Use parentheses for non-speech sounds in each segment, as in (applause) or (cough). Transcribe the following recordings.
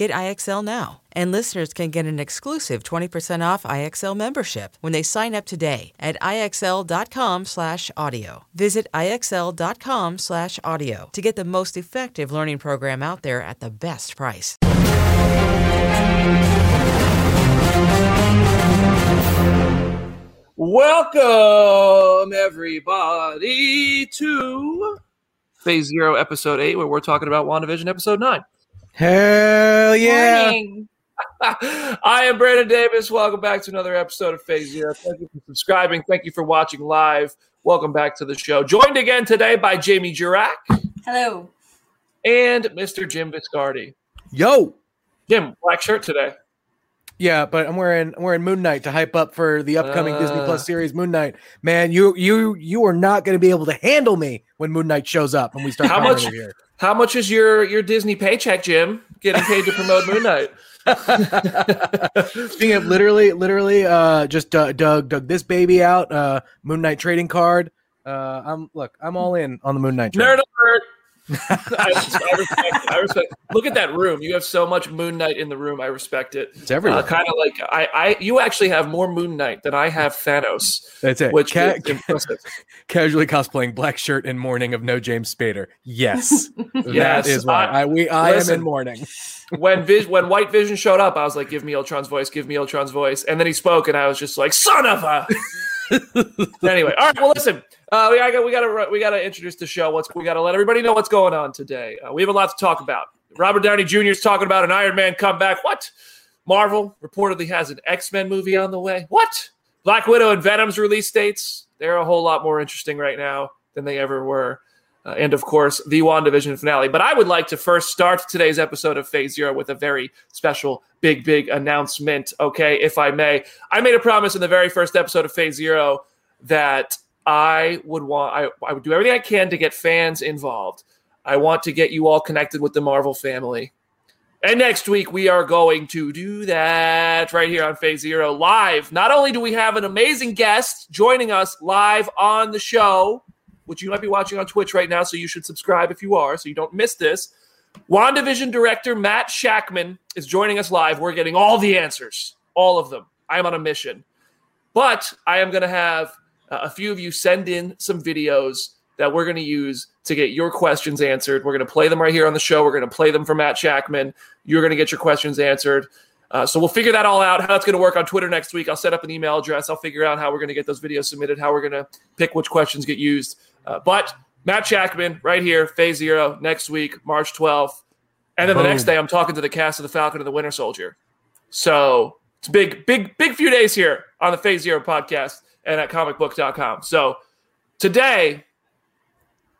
Get IXL now. And listeners can get an exclusive 20% off IXL membership when they sign up today at IXL.com/audio. Visit IXL.com/audio to get the most effective learning program out there at the best price. Welcome, everybody, to Phase Zero, Episode 8, where we're talking about WandaVision, Episode 9. Hell yeah. Morning. (laughs) I am Brandon Davis. Welcome back to another episode of Phase Zero. Thank you for subscribing. Thank you for watching live. Welcome back to the show. Joined again today by Jamie Jirak Hello. and Mr. Jim Viscardi. Yo. Jim, black shirt today. Yeah, but I'm wearing I'm wearing Moon Knight to hype up for the upcoming Disney Uh. Plus series Moon Knight. Man, you you you are not going to be able to handle me when Moon Knight shows up and we start How much- it here. How much is your your Disney paycheck, Jim? Getting paid to promote Moon Knight. (laughs) Speaking of literally, literally, uh, just uh, dug dug this baby out. Uh, Moon Knight trading card. Uh, I'm look, I'm all in on the Moon Knight. train. Nerd alert. I, I respect it. I respect. Look at that room. You have so much Moon Knight in the room. I respect it. It's everywhere. Uh, kind of like I, I, you actually have more Moon Knight than I have Thanos, That's it. which Ca- is impressive. (laughs) casually cosplaying black shirt and mourning of no James Spader. Yes, (laughs) Yes, that is why I- I, we I am in mourning. (laughs) when Vis- when White Vision showed up, I was like, "Give me Ultron's voice. Give me Ultron's voice." And then he spoke, and I was just like, "Son of a." (laughs) anyway, all right. Well, listen, uh, we got we got to we got to introduce the show. What's we got to let everybody know what's going on today. Uh, we have a lot to talk about. Robert Downey Jr. is talking about an Iron Man comeback. What? Marvel reportedly has an X Men movie on the way. What? Black Widow and Venom's release dates. They're a whole lot more interesting right now than they ever were. Uh, and of course, the WandaVision finale. But I would like to first start today's episode of Phase Zero with a very special, big, big announcement. Okay, if I may. I made a promise in the very first episode of Phase Zero that I would want, I, I would do everything I can to get fans involved. I want to get you all connected with the Marvel family. And next week, we are going to do that right here on Phase Zero live. Not only do we have an amazing guest joining us live on the show, which you might be watching on Twitch right now, so you should subscribe if you are, so you don't miss this. WandaVision director Matt Shakman is joining us live. We're getting all the answers, all of them. I am on a mission. But I am going to have uh, a few of you send in some videos that we're going to use to get your questions answered. We're going to play them right here on the show. We're going to play them for Matt Shakman. You're going to get your questions answered. Uh, so we'll figure that all out, how it's going to work on Twitter next week. I'll set up an email address. I'll figure out how we're going to get those videos submitted, how we're going to pick which questions get used. Uh, but Matt Shakman right here, Phase Zero, next week, March 12th. And then the next day, I'm talking to the cast of The Falcon and the Winter Soldier. So it's a big, big, big few days here on the Phase Zero podcast and at comicbook.com. So today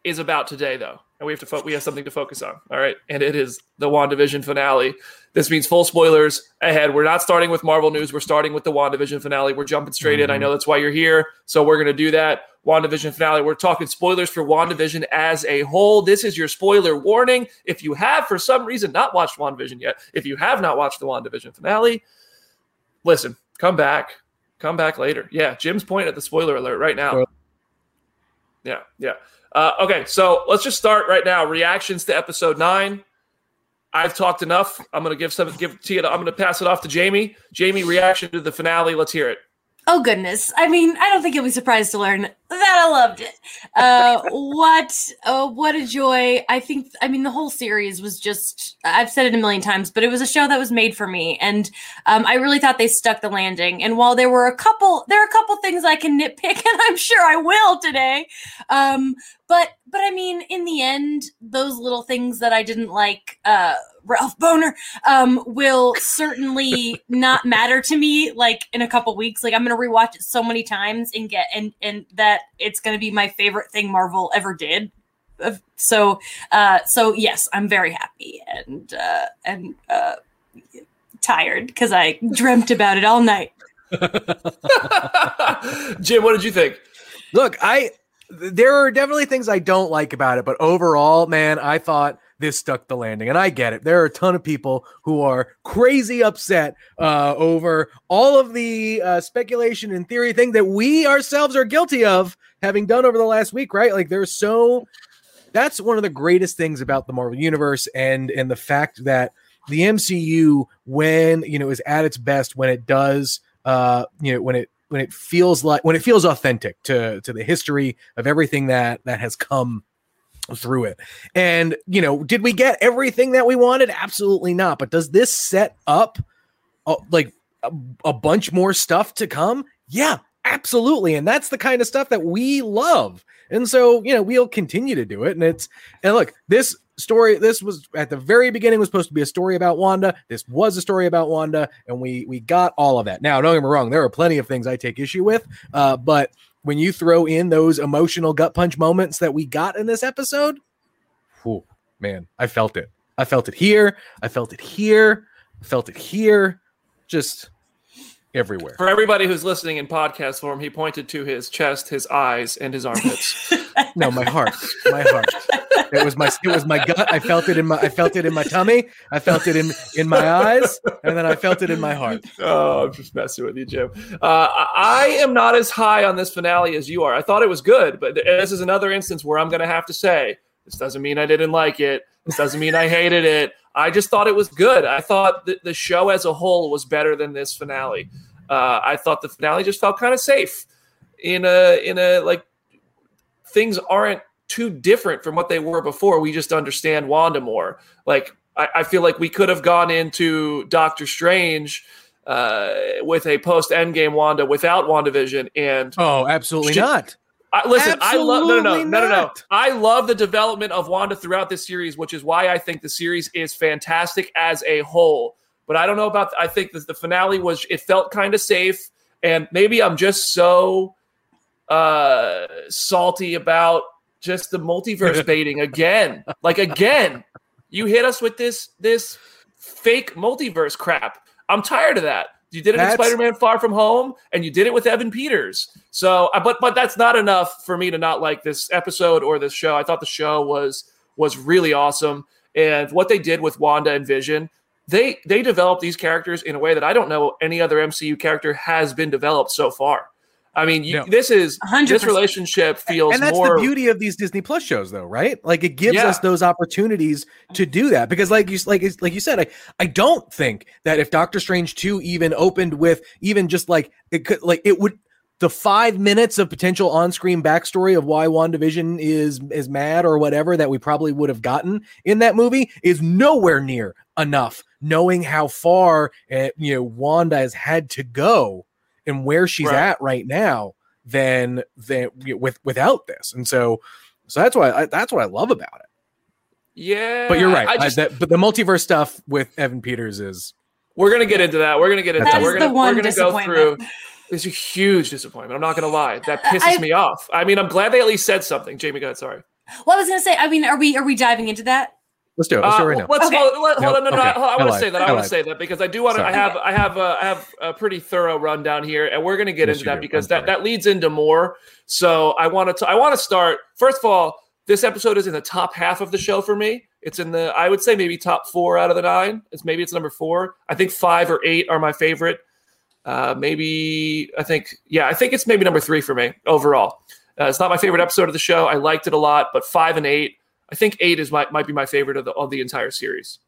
is about today, though. And we have to fo- we have something to focus on. All right. And it is the WandaVision finale. This means full spoilers ahead. We're not starting with Marvel news. We're starting with the WandaVision finale. We're jumping straight in. I mm-hmm. know that's why you're here. So we're going to do that. WandaVision finale. We're talking spoilers for WandaVision as a whole. This is your spoiler warning. If you have, for some reason, not watched WandaVision yet, if you have not watched the WandaVision finale, listen, come back. Come back later. Yeah, Jim's pointing at the spoiler alert right now. Yeah, yeah. Uh, okay, so let's just start right now. Reactions to episode nine. I've talked enough. I'm gonna give some give to you. I'm gonna pass it off to Jamie. Jamie, reaction to the finale. Let's hear it. Oh goodness! I mean, I don't think you'll be surprised to learn that I loved it. Uh, (laughs) what? Uh, what a joy! I think. I mean, the whole series was just. I've said it a million times, but it was a show that was made for me, and um, I really thought they stuck the landing. And while there were a couple, there are a couple things I can nitpick, (laughs) and I'm sure I will today. Um, but but I mean, in the end, those little things that I didn't like uh, Ralph Bohner um, will certainly not matter to me. Like in a couple weeks, like I'm gonna rewatch it so many times and get and and that it's gonna be my favorite thing Marvel ever did. So, uh, so yes, I'm very happy and uh, and uh, tired because I dreamt about it all night. (laughs) Jim, what did you think? Look, I there are definitely things I don't like about it, but overall, man, I thought this stuck the landing, and I get it. There are a ton of people who are crazy upset uh, over all of the uh, speculation and theory thing that we ourselves are guilty of having done over the last week, right? Like, there's so that's one of the greatest things about the Marvel universe, and and the fact that the MCU, when you know, is at its best, when it does, uh, you know, when it when it feels like when it feels authentic to to the history of everything that that has come through it. And you know, did we get everything that we wanted? Absolutely not. But does this set up uh, like a, a bunch more stuff to come? Yeah, absolutely. And that's the kind of stuff that we love. And so, you know, we'll continue to do it. And it's and look, this story this was at the very beginning was supposed to be a story about Wanda. This was a story about Wanda, and we we got all of that. Now, don't get me wrong, there are plenty of things I take issue with, uh, but when you throw in those emotional gut punch moments that we got in this episode, man, I felt it. I felt it here. I felt it here. I felt it here. Just everywhere. For everybody who's listening in podcast form, he pointed to his chest, his eyes, and his armpits. (laughs) No, my heart. My heart. It was my it was my gut. I felt it in my I felt it in my tummy. I felt it in in my eyes, and then I felt it in my heart. oh, I'm just messing with you, Jim. Uh, I am not as high on this finale as you are. I thought it was good, but this is another instance where I'm going to have to say this doesn't mean I didn't like it. This doesn't mean I hated it. I just thought it was good. I thought the, the show as a whole was better than this finale. Uh, I thought the finale just felt kind of safe in a in a like things aren't too different from what they were before. We just understand Wanda more. Like I, I feel like we could have gone into Doctor Strange uh, with a post Endgame Wanda without WandaVision, and Oh, absolutely Shit. not. I, listen, I love no, no, no, no, no, no. I love the development of Wanda throughout this series, which is why I think the series is fantastic as a whole. But I don't know about. I think that the finale was. It felt kind of safe, and maybe I'm just so uh salty about just the multiverse (laughs) baiting again. Like again, you hit us with this this fake multiverse crap. I'm tired of that. You did it That's- in Spider-Man Far From Home, and you did it with Evan Peters. So, but but that's not enough for me to not like this episode or this show. I thought the show was was really awesome, and what they did with Wanda and Vision, they they developed these characters in a way that I don't know any other MCU character has been developed so far. I mean, you, No. this is 100%. this relationship feels and that's more. the beauty of these Disney Plus shows, though, right? Like it gives Yeah. us those opportunities to do that because, like you like like you said, I I don't think that if Doctor Strange two even opened with even just like it could like it would the five minutes of potential on-screen backstory of why WandaVision is is mad or whatever that we probably would have gotten in that movie is nowhere near enough knowing how far uh, you know Wanda has had to go and where she's Right. at right now than than with without this and so so that's why I, that's what I love about it yeah, but you're right I I- just, that, but the multiverse stuff with Evan Peters is we're gonna get into that. We're gonna get into That that. is We're gonna the one we're gonna go through. disappointment. It's a huge disappointment. I'm not gonna lie. That pisses I- me off. I mean, I'm glad they at least said something. Jamie, go ahead. Sorry. Well, I was gonna say. I mean, are we are we diving into that? Let's do it let's do it Uh, right now Let's Okay. hold, let, hold No, on. No, no, okay. I, I I want to say that. I I want to say that because I do want to. I have. I have. Uh, I have a pretty thorough rundown here, and we're going to get Yes, into that do. because I'm that sorry. that leads into more. So I want to. I want to start first of all. This episode is in the top half of the show for me. It's in the. I would say maybe top four out of the nine. It's maybe it's number four. I think five or eight are my favorite. Uh, maybe I think yeah. I think it's maybe number three for me overall. Uh, it's not my favorite episode of the show. I liked it a lot, but five and eight. I think eight is my, might be my favorite of the of the entire series.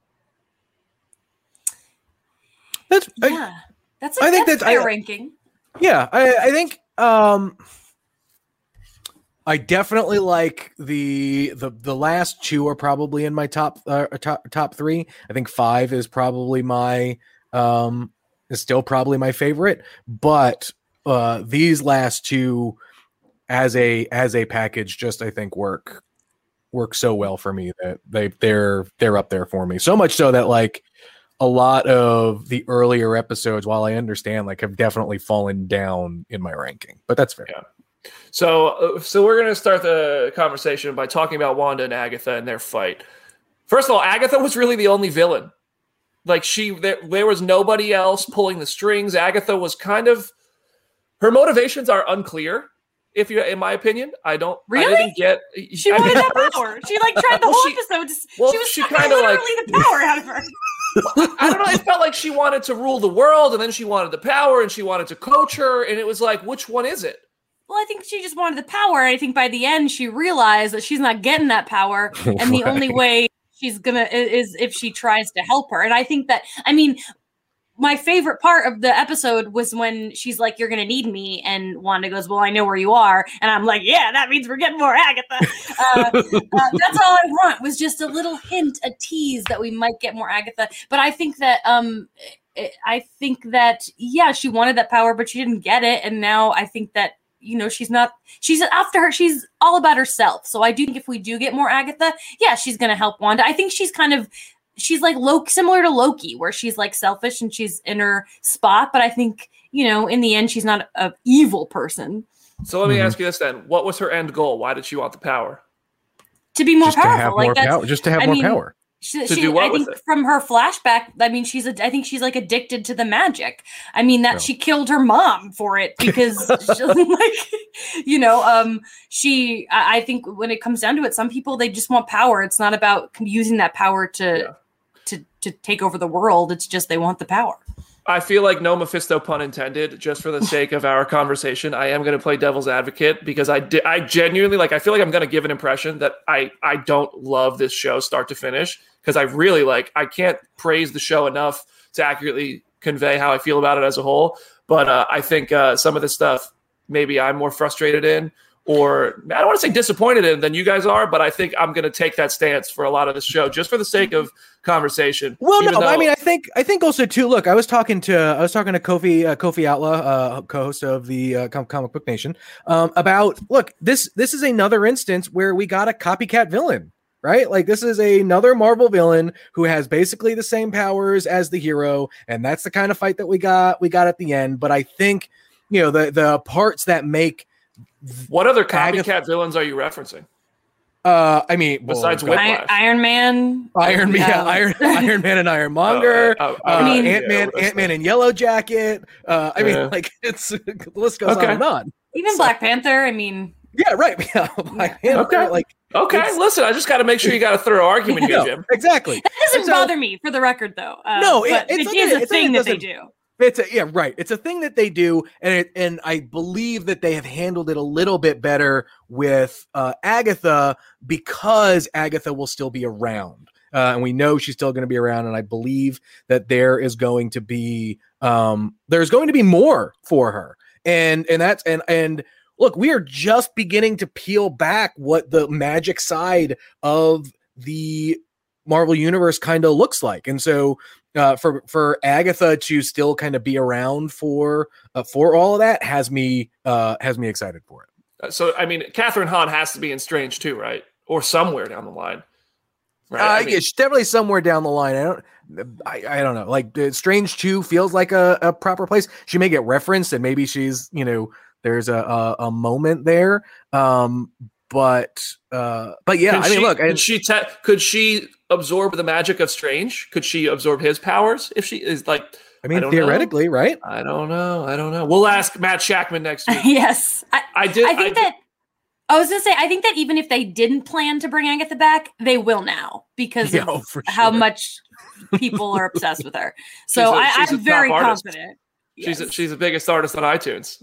that's I- Yeah, that's. A, I think that's that's- I- ranking. yeah I, I think um i definitely like the the the last two are probably in my top uh, top top three i think five is probably my um is still probably my favorite but uh these last two as a as a package just i think work work so well for me that they they're they're up there for me. So much so that like a lot of the earlier episodes, while I understand, like have definitely fallen down in my ranking. But that's fair. Yeah. So, uh, so we're gonna start the conversation by talking about Wanda and Agatha and their fight. First of all, Agatha was really the only villain. Like she, there, there was nobody else pulling the strings. Agatha was kind of her motivations are unclear. If you, in my opinion, I don't really I didn't get. She I wanted mean, that (laughs) power. She like tried the Well, whole she- episode. to- well, she was she kinda, like- the power out of her. (laughs) I don't know. It felt like she wanted to rule the world, and then she wanted the power, and she wanted to coach her, and it was like, which one is it? Well, I think she just wanted the power. I think by the end she realized that she's not getting that power, (laughs) and the only way she's gonna is if she tries to help her. And I think that I mean, my favorite part of the episode was when she's like, "You're gonna need me," and Wanda goes, "Well, I know where you are," and I'm like, "Yeah, that means we're getting more Agatha." Uh, uh, that's all I want was just a little hint, a tease that we might get more Agatha. But I think that um. I- I think that yeah, she wanted that power, but she didn't get it, and now I think that you know she's not she's after her she's all about herself so i do think if we do get more agatha yeah she's gonna help wanda i think she's kind of she's like loki similar to loki where she's like selfish and she's in her spot but i think you know in the end she's not a evil person So let me Mhm. ask you this then: What was her end goal? Why did she want the power? to be more just to powerful have like more that's power. Just to have I more mean, power. she, To she- do what I think it? from her flashback, I mean, she's a, I think she's like addicted to the magic. I mean, that Yeah. she killed her mom for it because, (laughs) she, like, you know, um, she. I, I think when it comes down to it, some people they just want power. It's not about using that power to Yeah. To take over the world. It's just they want the power. I feel like no Mephisto pun intended. Just for the (laughs) sake of our conversation, I am going to play devil's advocate because I di- I genuinely like. I feel like I'm going to give an impression that I I don't love this show start to finish because I really like. I can't praise the show enough to accurately convey how I feel about it as a whole. But uh, I think uh, some of the stuff maybe I'm more frustrated in, or I don't want to say disappointed in than you guys are, but I think I'm going to take that stance for a lot of this show just for the sake of conversation. Well, no, I mean, I think I think also too. Look, I was talking to I was talking to Kofi uh, Kofi Outlaw, uh, co-host of the uh, Com- Comic Book Nation, um, about look this this is another instance where we got a copycat villain, right? Like this is another Marvel villain who has basically the same powers as the hero, and that's the kind of fight that we got we got at the end. But I think you know the the parts that make what other Agatha- copycat villains are you referencing? Uh, I mean, Besides we've Whiplash. I, Iron Man, Iron Man, yeah, Iron (laughs) Iron Man, and Ironmonger. Oh, uh, uh, I mean- Ant Man, yeah, Ant Man and Yellow Jacket. Uh, I Yeah. mean, like (laughs) it's the list goes Okay. on and on. even So- Black Panther. I mean, Yeah, right. (laughs) Yeah, Black Yeah. Panther, Okay. like Okay, listen, I just got to make sure you got a thorough argument here, Jim. exactly. that doesn't So- bother me for the record, though. Uh, No, it- but it's it something- a it's something thing that that they do. It's a, yeah, right. It's a thing that they do, and it, and I believe that they have handled it a little bit better with uh, Agatha because Agatha will still be around, uh, and we know she's still going to be around. And I believe that there is going to be um, there's going to be more for her, and and that's and and look, we are just beginning to peel back what the magic side of the Marvel universe kind of looks like, and so uh, for for Agatha to still kind of be around for uh, for all of that has me uh, has me excited for it. Uh, So, I mean, Kathryn Hahn has to be in Strange too, right? Or somewhere down the line, right? Uh, I mean, yeah, she's definitely somewhere down the line. I don't. I, I don't know. Like Strange Two feels like a, a proper place. She may get referenced, and maybe she's you know there's a a, a moment there. Um, but uh, but yeah, could I mean, she- look, could and, she te- could she absorb the magic of Strange? Could she absorb his powers if she is like? I mean, don't know. theoretically, right? I don't know. I don't know. We'll ask Matt Shakman next week. (laughs) yes, I, I did. I think did- that I was gonna say I think that even if they didn't plan to bring Agatha back, they will now because (laughs) Yeah, of for how much people are obsessed with her. (laughs) So a- I, she's a I'm very artist. confident. She's Yes. she's the biggest artist on iTunes.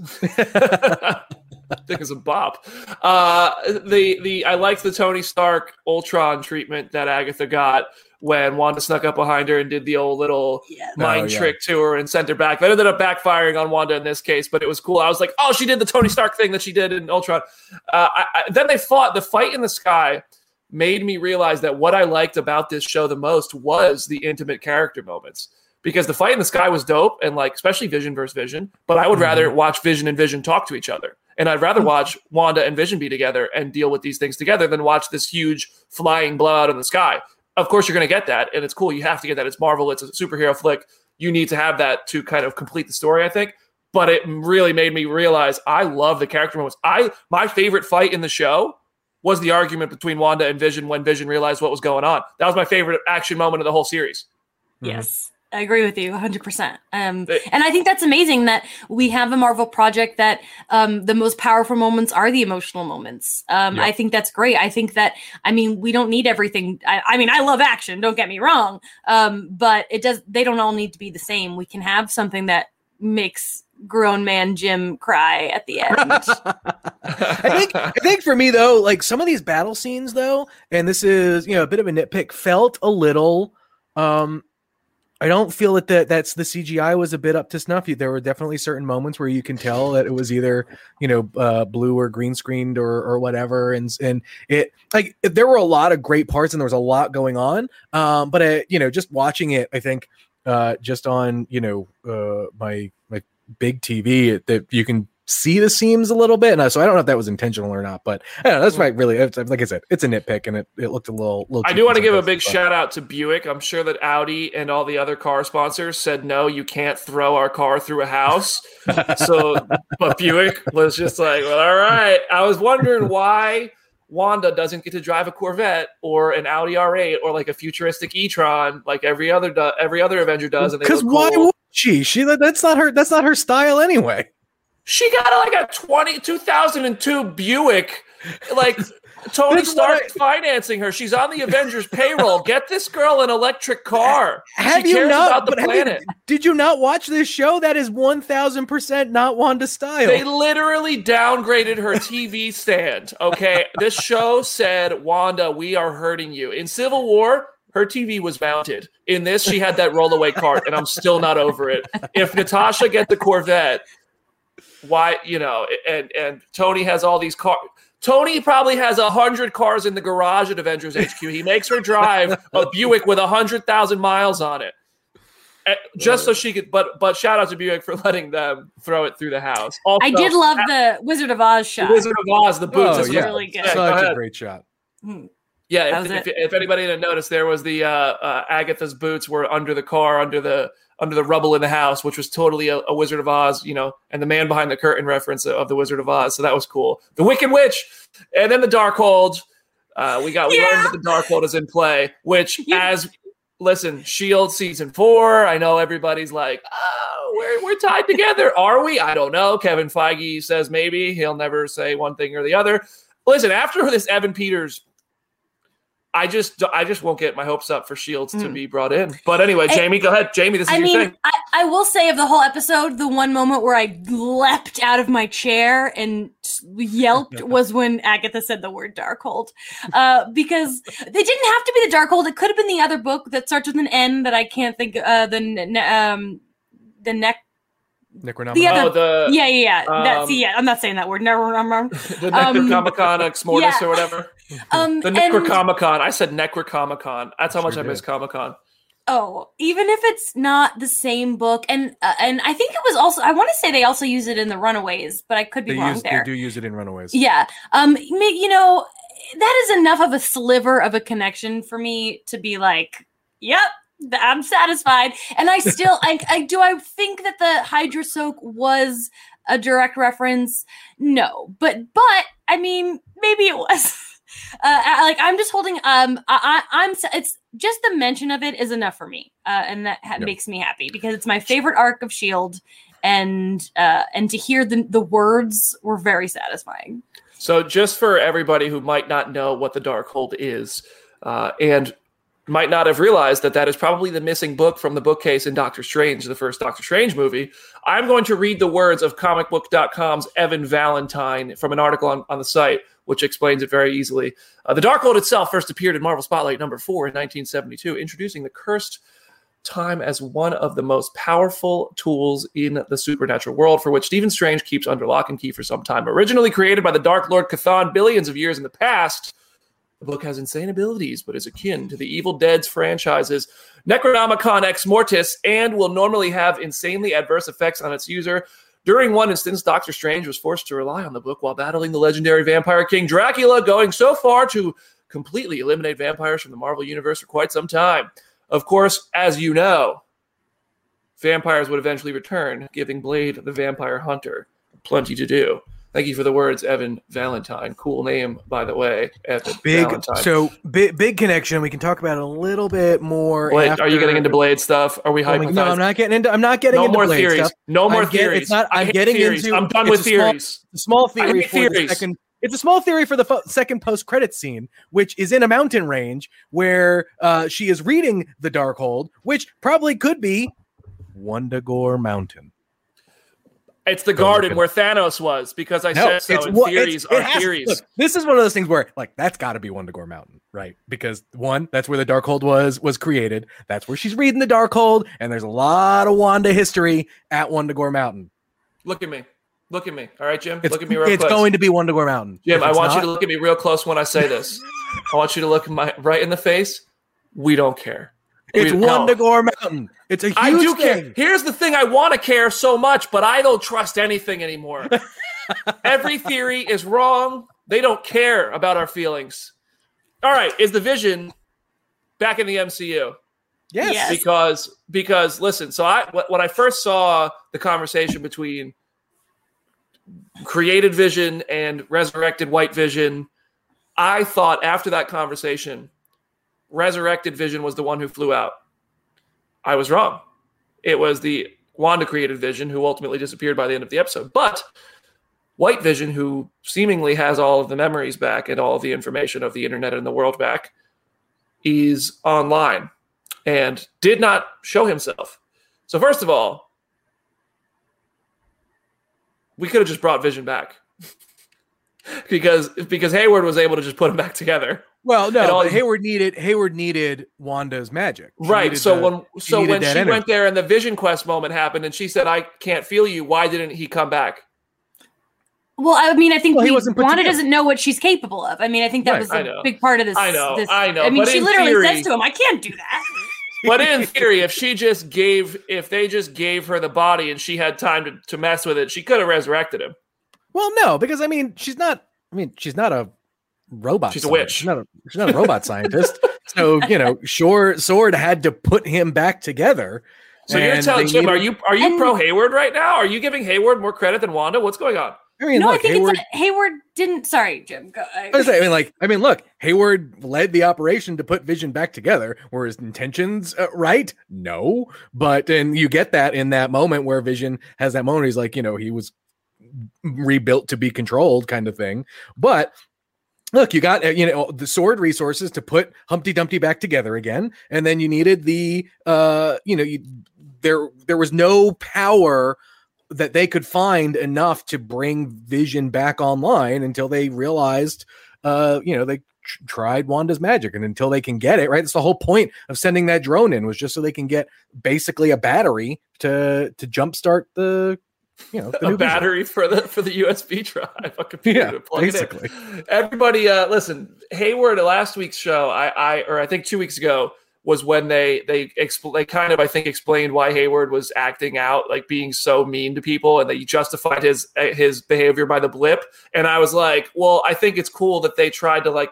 I think it's a bop. Uh, the the I liked the Tony Stark Ultron treatment that Agatha got when Wanda snuck up behind her and did the old little Yes. mind Oh, yeah. trick to her and sent her back. That ended up backfiring on Wanda in this case, but it was cool. I was like, oh, she did the Tony Stark thing that she did in Ultron. Uh, I, I, then they fought. The fight in the sky made me realize that what I liked about this show the most was the intimate character moments. Because the fight in the sky was dope, and like especially Vision versus Vision, but I would Mhm. rather watch Vision and Vision talk to each other And I'd rather hmm. watch Wanda and Vision be together and deal with these things together than watch this huge flying blowout in the sky. Of course, you're going to get that, and it's cool. You have to get that. It's Marvel. It's a superhero flick. You need to have that to kind of complete the story. I think but it really made me realize I love the character moments. I my favorite fight in the show was the argument between Wanda and Vision when Vision realized what was going on. That was my favorite action moment of the whole series. Mm-hmm. Yes. I agree with you 100%. Um, and I think that's amazing that we have a Marvel project that um, the most powerful moments are the emotional moments. Um, yeah. I think that's great. I think that, I mean, we don't need everything. I, I mean, I love action, don't get me wrong. Um, but it does, they don't all need to be the same. We can have something that makes grown man Jim cry at the end. (laughs) I think I think for me though, like some of these battle scenes though, and this is you know a bit of a nitpick, felt a little. um I don't feel that the, that's the CGI was a bit up to snuff. There were definitely certain moments where you can tell that it was either you know uh, blue or green screened or or whatever, and and it like there were a lot of great parts and there was a lot going on. Um, but uh, you know, just watching it, I think uh, just on you know uh, my my big TV that you can see the seams a little bit. And so I don't know if that was intentional or not, but I know, that's right. Really, like I said, it's a nitpick, and it, it looked a little. little I do want to give a big but. shout out to Buick. I'm sure that Audi and all the other car sponsors said no, you can't throw our car through a house. (laughs) so, but Buick was just like, well, all right. I was wondering why. Wanda doesn't get to drive a Corvette or an Audi R8 or like a futuristic e-tron like every other do- every other Avenger does. Because why would she? She that's not her. That's not her style anyway. She got like a 20, 2002 Buick. Like (laughs) Tony Stark I, financing her. She's on the Avengers payroll. Get this girl an electric car. (laughs) Have she you not? But you, (laughs) did you not watch this show? That is one thousand percent not Wanda style. They literally downgraded her TV stand. Okay, this show said, "Wanda, we are hurting you." In Civil War, her TV was mounted. In this, she had that rollaway cart, and I'm still not over it. If Natasha get the Corvette, why you know? And and Tony has all these cars. Tony probably has a hundred cars in the garage at Avengers HQ. He makes her drive a Buick with a hundred thousand miles on it, eh, just so she could. But but shout out to Buick for (laughs) letting them throw it through the house. Also, I did love the Wizard of Oz shot. Wizard of Oz, the boots. Oh, yeah. really good. Yeah, Such a great shot. Hmm. Yeah, if, if, if, anybody didn't notice, there was the uh, uh, Agatha's boots were under the car, under the under the rubble in the house, which was totally a, a, Wizard of Oz, you know, and the man behind the curtain reference of the Wizard of Oz. So that was cool. The Wicked Witch, and then the Darkhold. Uh, we got we yeah. learned that the Darkhold is in play, which yeah. as listen, Shield season four. I know everybody's like, oh, we're we're tied together. (laughs) Are we? I don't know. Kevin Feige says maybe. He'll never say one thing or the other. Listen, after this Evan Peters I just I just won't get my hopes up for Shields mm. to hmm. be brought in. But anyway, Jamie, go ahead. Jamie, this is I your mean, thing. I, I will say of the whole episode, the one moment where I leapt out of my chair and yelped (laughs) was when Agatha said the word Darkhold. Uh, because they didn't have to be the Darkhold. It could have been the other book that starts with an N that I can't think uh the um the neck Necronomicon. The other, oh, the, yeah, yeah, yeah. Um, That's yeah. I'm not saying that word. No, I'm wrong. the Necronomicon um, Mortis yeah. or whatever. Um, the Necrocomicon. I said Necrocomicon. That's how sure much did. I miss Comic Con. Oh, even if it's not the same book, and uh, and I think it was also I want to say they also use it in the Runaways, but I could be they wrong use, there. They do use it in Runaways. Yeah. Um. You know, that is enough of a sliver of a connection for me to be like, yep, I'm satisfied. And I (laughs) still, I, I do. I think that the Hydra soak was a direct reference. No, but but I mean, maybe it was. (laughs) (laughs) Uh, like I'm just holding. Um, I, I am It's just the mention of it is enough for me, uh, and that ha- yep. makes me happy because it's my favorite arc of Shield, and uh, and to hear the the words were very satisfying. So, just for everybody who might not know what the Darkhold is, uh, and might not have realized that that is probably the missing book from the bookcase in Doctor Strange, the first Doctor Strange movie. I'm going to read the words of comicbook.com's Evan Valentine from an article on, on the site, which explains it very easily. Uh, the Darkhold itself first appeared in Marvel Spotlight number four in 1972, introducing the cursed time as one of the most powerful tools in the supernatural world, for which Stephen Strange keeps under lock and key for some time. Originally created by the Dark Lord Chthon billions of years in the past, the book has insane abilities, but is akin to the Evil Dead's franchises Necronomicon Ex Mortis and will normally have insanely adverse effects on its user. During one instance, Doctor Strange was forced to rely on the book while battling the legendary vampire king Dracula, going so far to completely eliminate vampires from the Marvel Universe for quite some time. Of course, as you know, vampires would eventually return, giving Blade the vampire hunter plenty to do. Thank you for the words, Evan Valentine. Cool name, by the way, Evan Big Valentine. so big big connection. We can talk about it a little bit more. Blade, after- are you getting into Blade stuff? Are we Oh my- hypothesizing? no, I'm not getting into. I'm not getting no into more Blade theories. stuff. No more I get- theories. It's not. I'm getting theories. into. I'm done with small- theories. a small theory for the theories. second. It's a small theory for the fo- second post credit scene, which is in a mountain range where uh, she is reading the Darkhold, which probably could be Wundagore Mountain. It's the Go garden where Thanos was because I said so. and what- theories it's- it are has- theories. look, this is one of those things where, like, that's got to be Wundagore Mountain, right? Because one, that's where the Darkhold was was created. That's where she's reading the Darkhold, and there's a lot of Wanda history at Wundagore Mountain. Look at me. Look at me. All right, Jim. It's, look at me real it's close. going to be Wundagore Mountain. Jim, I it's want you to look at me real close when I say this. (laughs) I want you to look my right in the face. We don't care. It's We- no. Wundagore Mountain. It's a huge I do thing. care. Here's the thing: I want to care so much, but I don't trust anything anymore. (laughs) Every theory is wrong. They don't care about our feelings. All right, is the Vision back in the MCU? Yes. Yes. because because listen so i when i first saw the conversation between created vision and resurrected white vision i thought after that conversation resurrected vision was the one who flew out. I was wrong. It was the wanda created vision who ultimately disappeared by the end of the episode. But white vision who seemingly has all of the memories back and all of the information of the internet and the world back is online and did not show himself. So first of all, we could have just brought Vision back because because Hayward was able to just put him back together. Well, And no, all- but Hayward needed Hayward needed Wanda's magic. She right. So the- when she so needed when she energy. went there and the Vision Quest moment happened and she said, "I can't feel you," why didn't he come back? Well, I mean, I think Well, he we, wasn't Wanda together. doesn't know what she's capable of. I mean, I think that Right, was a big part of this. I know, this- I know, I mean, but she literally theory- says to him, "I can't do that." (laughs) But in theory, if she just gave, if they just gave her the body and she had time to, to mess with it, she could have resurrected him. Well, no, because I mean, she's not. I mean, she's not a robot. She's a witch. She's not a. She's not a robot scientist. (laughs) So you know, sure, Sword had to put him back together. So you're telling Jim, are you are you And- pro Hayward right now? Are you giving Hayward more credit than Wanda? What's going on? I mean, no, look, I think Hayward. it's that Hayward didn't. Sorry, Jim. Go, I, I was saying, I mean, like, I mean, look, Hayward led the operation to put Vision back together. Were his intentions uh, right? No, but and you get that in that moment where Vision has that moment. He's like, you know, he was rebuilt to be controlled, kind of thing. But look, you got uh, you know the sword resources to put Humpty Dumpty back together again, and then you needed the uh, you know, you there there was no power that they could find enough to bring Vision back online until they realized, uh, you know, they tr- tried Wanda's magic, and until they can get it right. That's the whole point of sending that drone in was just so they can get basically a battery to to jumpstart the, you know, the (laughs) a battery for the for the USB drive, a computer Yeah, to plug it in. basically. Everybody, uh, listen. Hayward, last week's show, I, I or I think two weeks ago was when they they expl- they kind of I think explained why Hayward was acting out, like being so mean to people, and that he justified his uh, his behavior by the blip. And I was like, well, I think it's cool that they tried to like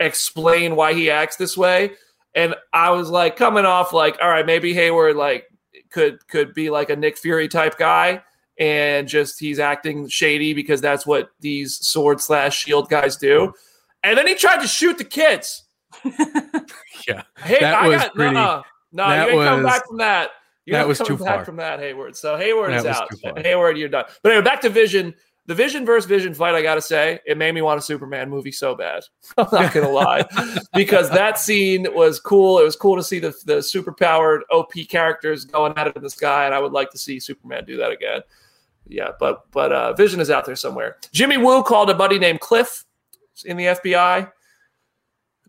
explain why he acts this way. And I was like coming off like, all right, maybe Hayward like could could be like a Nick Fury type guy and just he's acting shady because that's what these sword slash shield guys do. And then he tried to shoot the kids. (laughs) Yeah, Hey, That I was got pretty- no, no, that you ain't come was- back from that. You're that was too back far. from that, Hayward. So Hayward That is out. Hayward, you're done. But anyway, back to Vision. The Vision versus Vision fight, I gotta say, it made me want a Superman movie so bad. (laughs) I'm not gonna lie, (laughs) because that scene was cool. It was cool to see the the superpowered OP characters going at it in the sky, and I would like to see Superman do that again. Yeah, but but uh, Vision is out there somewhere. Jimmy Woo called a buddy named Cliff in the FBI.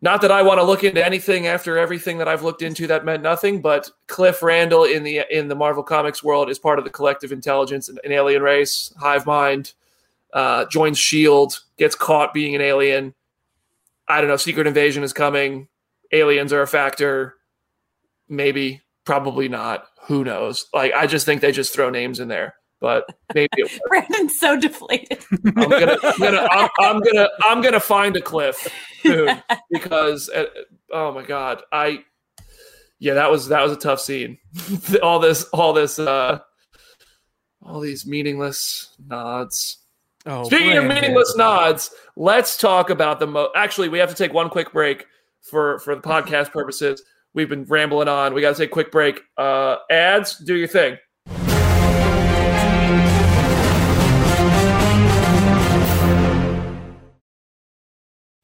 Not that I want to look into anything after everything that I've looked into that meant nothing, but Cliff Randall in the in the Marvel Comics world is part of the collective intelligence, an, an alien race, hive mind, uh, joins Shield, gets caught being an alien. I don't know. Secret invasion is coming. Aliens are a factor. Maybe, probably not. Who knows? Like, I just think they just throw names in there. But maybe it (laughs) was. Brandon's so deflated. I'm gonna, I'm gonna, I'm, I'm gonna, I'm gonna find a cliff soon (laughs) because, uh, oh my god, I, yeah, that was that was a tough scene. (laughs) all this, all this, uh, all these meaningless nods. Oh, Speaking of meaningless nods, let's talk about the mo. Actually, we have to take one quick break for for the podcast purposes. We've been rambling on. We got to take a quick break. Uh, ads, do your thing.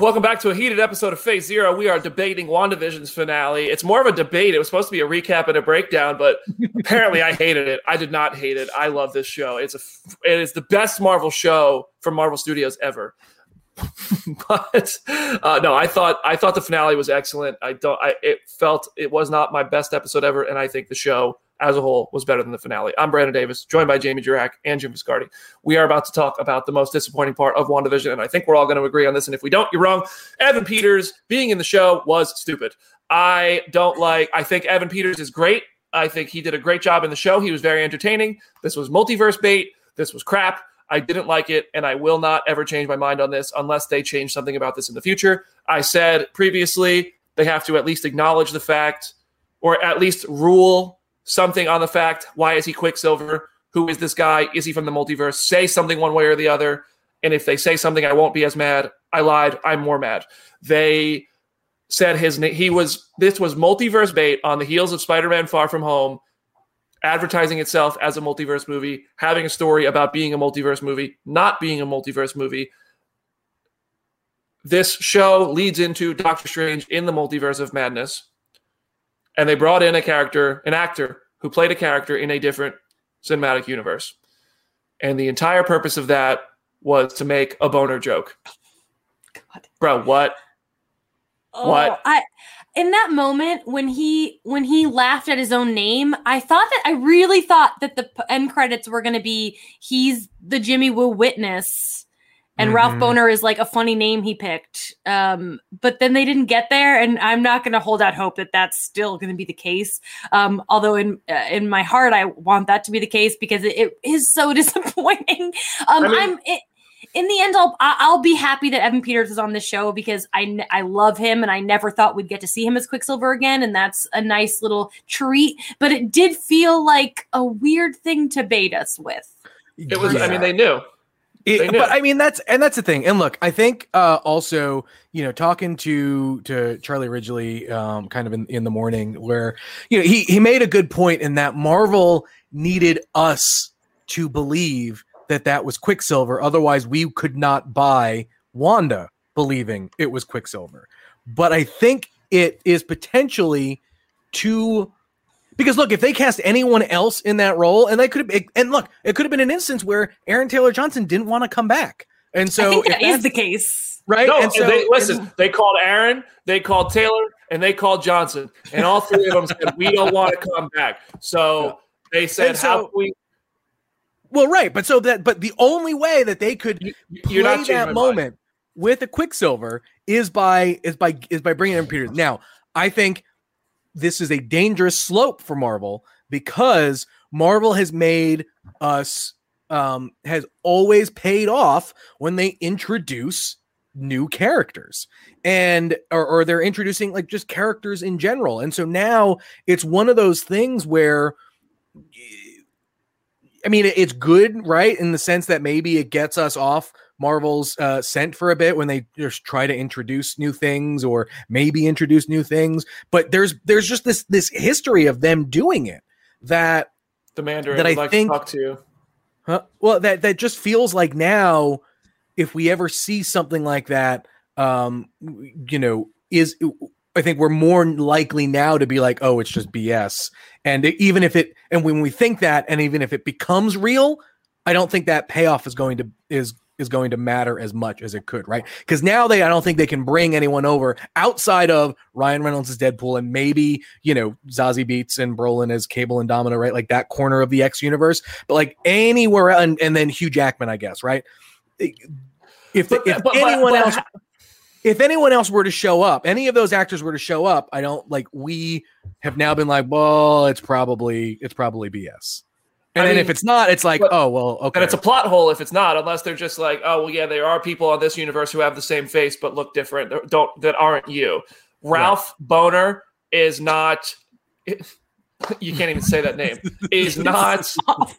Welcome back to a heated episode of Phase Zero. We are debating WandaVision's finale. It's more of a debate. It was supposed to be a recap and a breakdown, but (laughs) apparently I hated it. I did not hate it. I love this show. It's a it is the best Marvel show from Marvel Studios ever. (laughs) but uh, no, I thought I thought the finale was excellent. I don't. I it felt it was not my best episode ever, and I think the show as a whole was better than the finale. I'm Brandon Davis, joined by Jamie Jirak and Jim Viscardi. We are about to talk about the most disappointing part of WandaVision, and I think we're all going to agree on this. And if we don't, you're wrong. Evan Peters being in the show was stupid. I don't like. I think Evan Peters is great. I think he did a great job in the show. He was very entertaining. This was multiverse bait. This was crap. I didn't like it, and I will not ever change my mind on this unless they change something about this in the future. I said previously they have to at least acknowledge the fact, or at least rule something on the fact. Why is he Quicksilver? Who is this guy? Is he from the multiverse? Say something one way or the other. And if they say something, I won't be as mad. I lied. I'm more mad. They said his name. He was. This was multiverse bait on the heels of Spider-Man: Far From Home advertising itself as a multiverse movie, having a story about being a multiverse movie, not being a multiverse movie. This show leads into Doctor Strange in the multiverse of madness. And they brought in a character, an actor who played a character in a different cinematic universe. And the entire purpose of that was to make a boner joke. God. Bro, what? Oh, What? I in that moment when he when he laughed at his own name, I thought that I really thought that the end credits were going to be he's the Jimmy Woo witness and Ralph Mhm. Bohner is like a funny name he picked. Um, but then they didn't get there, and I'm not going to hold out hope that that's still going to be the case. Um, although in uh, in my heart, I want that to be the case because it, it is so (laughs) disappointing. Um, I mean- I'm it, in the end, I'll I- I'll be happy that Evan Peters is on the show because I I love him and I never thought we'd get to see him as Quicksilver again, and that's a nice little treat. But it did feel like a weird thing to bait us with. It was, I mean, they knew. It- but I mean that's and that's the thing. And look, I think uh also, you know, talking to to Charlie Ridgely um kind of in, in the morning where you know he he made a good point in that Marvel needed us to believe that that was Quicksilver otherwise we could not buy Wanda believing it was Quicksilver. But I think it is potentially too because look, if they cast anyone else in that role, and they could have, and look, it could have been an instance where Aaron Taylor Johnson didn't want to come back, and so I think that is the case. right. No, and so they, listen, and- they called Aaron, they called Taylor, and they called Johnson. And all three of them said, we don't want to come back. So they said, And so- how we, well, right, but so that, but the only way that they could you, play you're not changing my that mind. moment with a Quicksilver is by is by is by bringing in Peters. Now, I think this is a dangerous slope for Marvel because Marvel has made us um has always paid off when they introduce new characters and or, or they're introducing like just characters in general. And so now it's one of those things where i mean it's good right in the sense that maybe it gets us off marvel's uh, scent for a bit when they just try to introduce new things or maybe introduce new things but there's there's just this this history of them doing it that The Mandarin That I would like think- to talk to you. Huh? Well, that that just feels like now, if we ever see something like that, um, you know, is I think we're more likely now to be like, oh, it's just BS. And even if it, and when we think that, and even if it becomes real, I don't think that payoff is going to is is going to matter as much as it could, right? Because now they, I don't think they can bring anyone over outside of Ryan Reynolds as Deadpool and maybe you know Zazie Beetz and Brolin as Cable and Domino, right? Like that corner of the X universe, but like anywhere, and, and then Hugh Jackman, I guess, right? If But- if but- anyone but- else, if anyone else were to show up, any of those actors were to show up, I don't like. We have now been like, well, it's probably it's probably BS. And I then mean, if it's not, it's like, but- oh well, okay. And it's a plot hole if it's not, unless they're just like, oh well, yeah, there are people on this universe who have the same face but look different. that Don't that aren't you? Ralph Bohner is not. (laughs) you can't even say that name. Is (laughs) not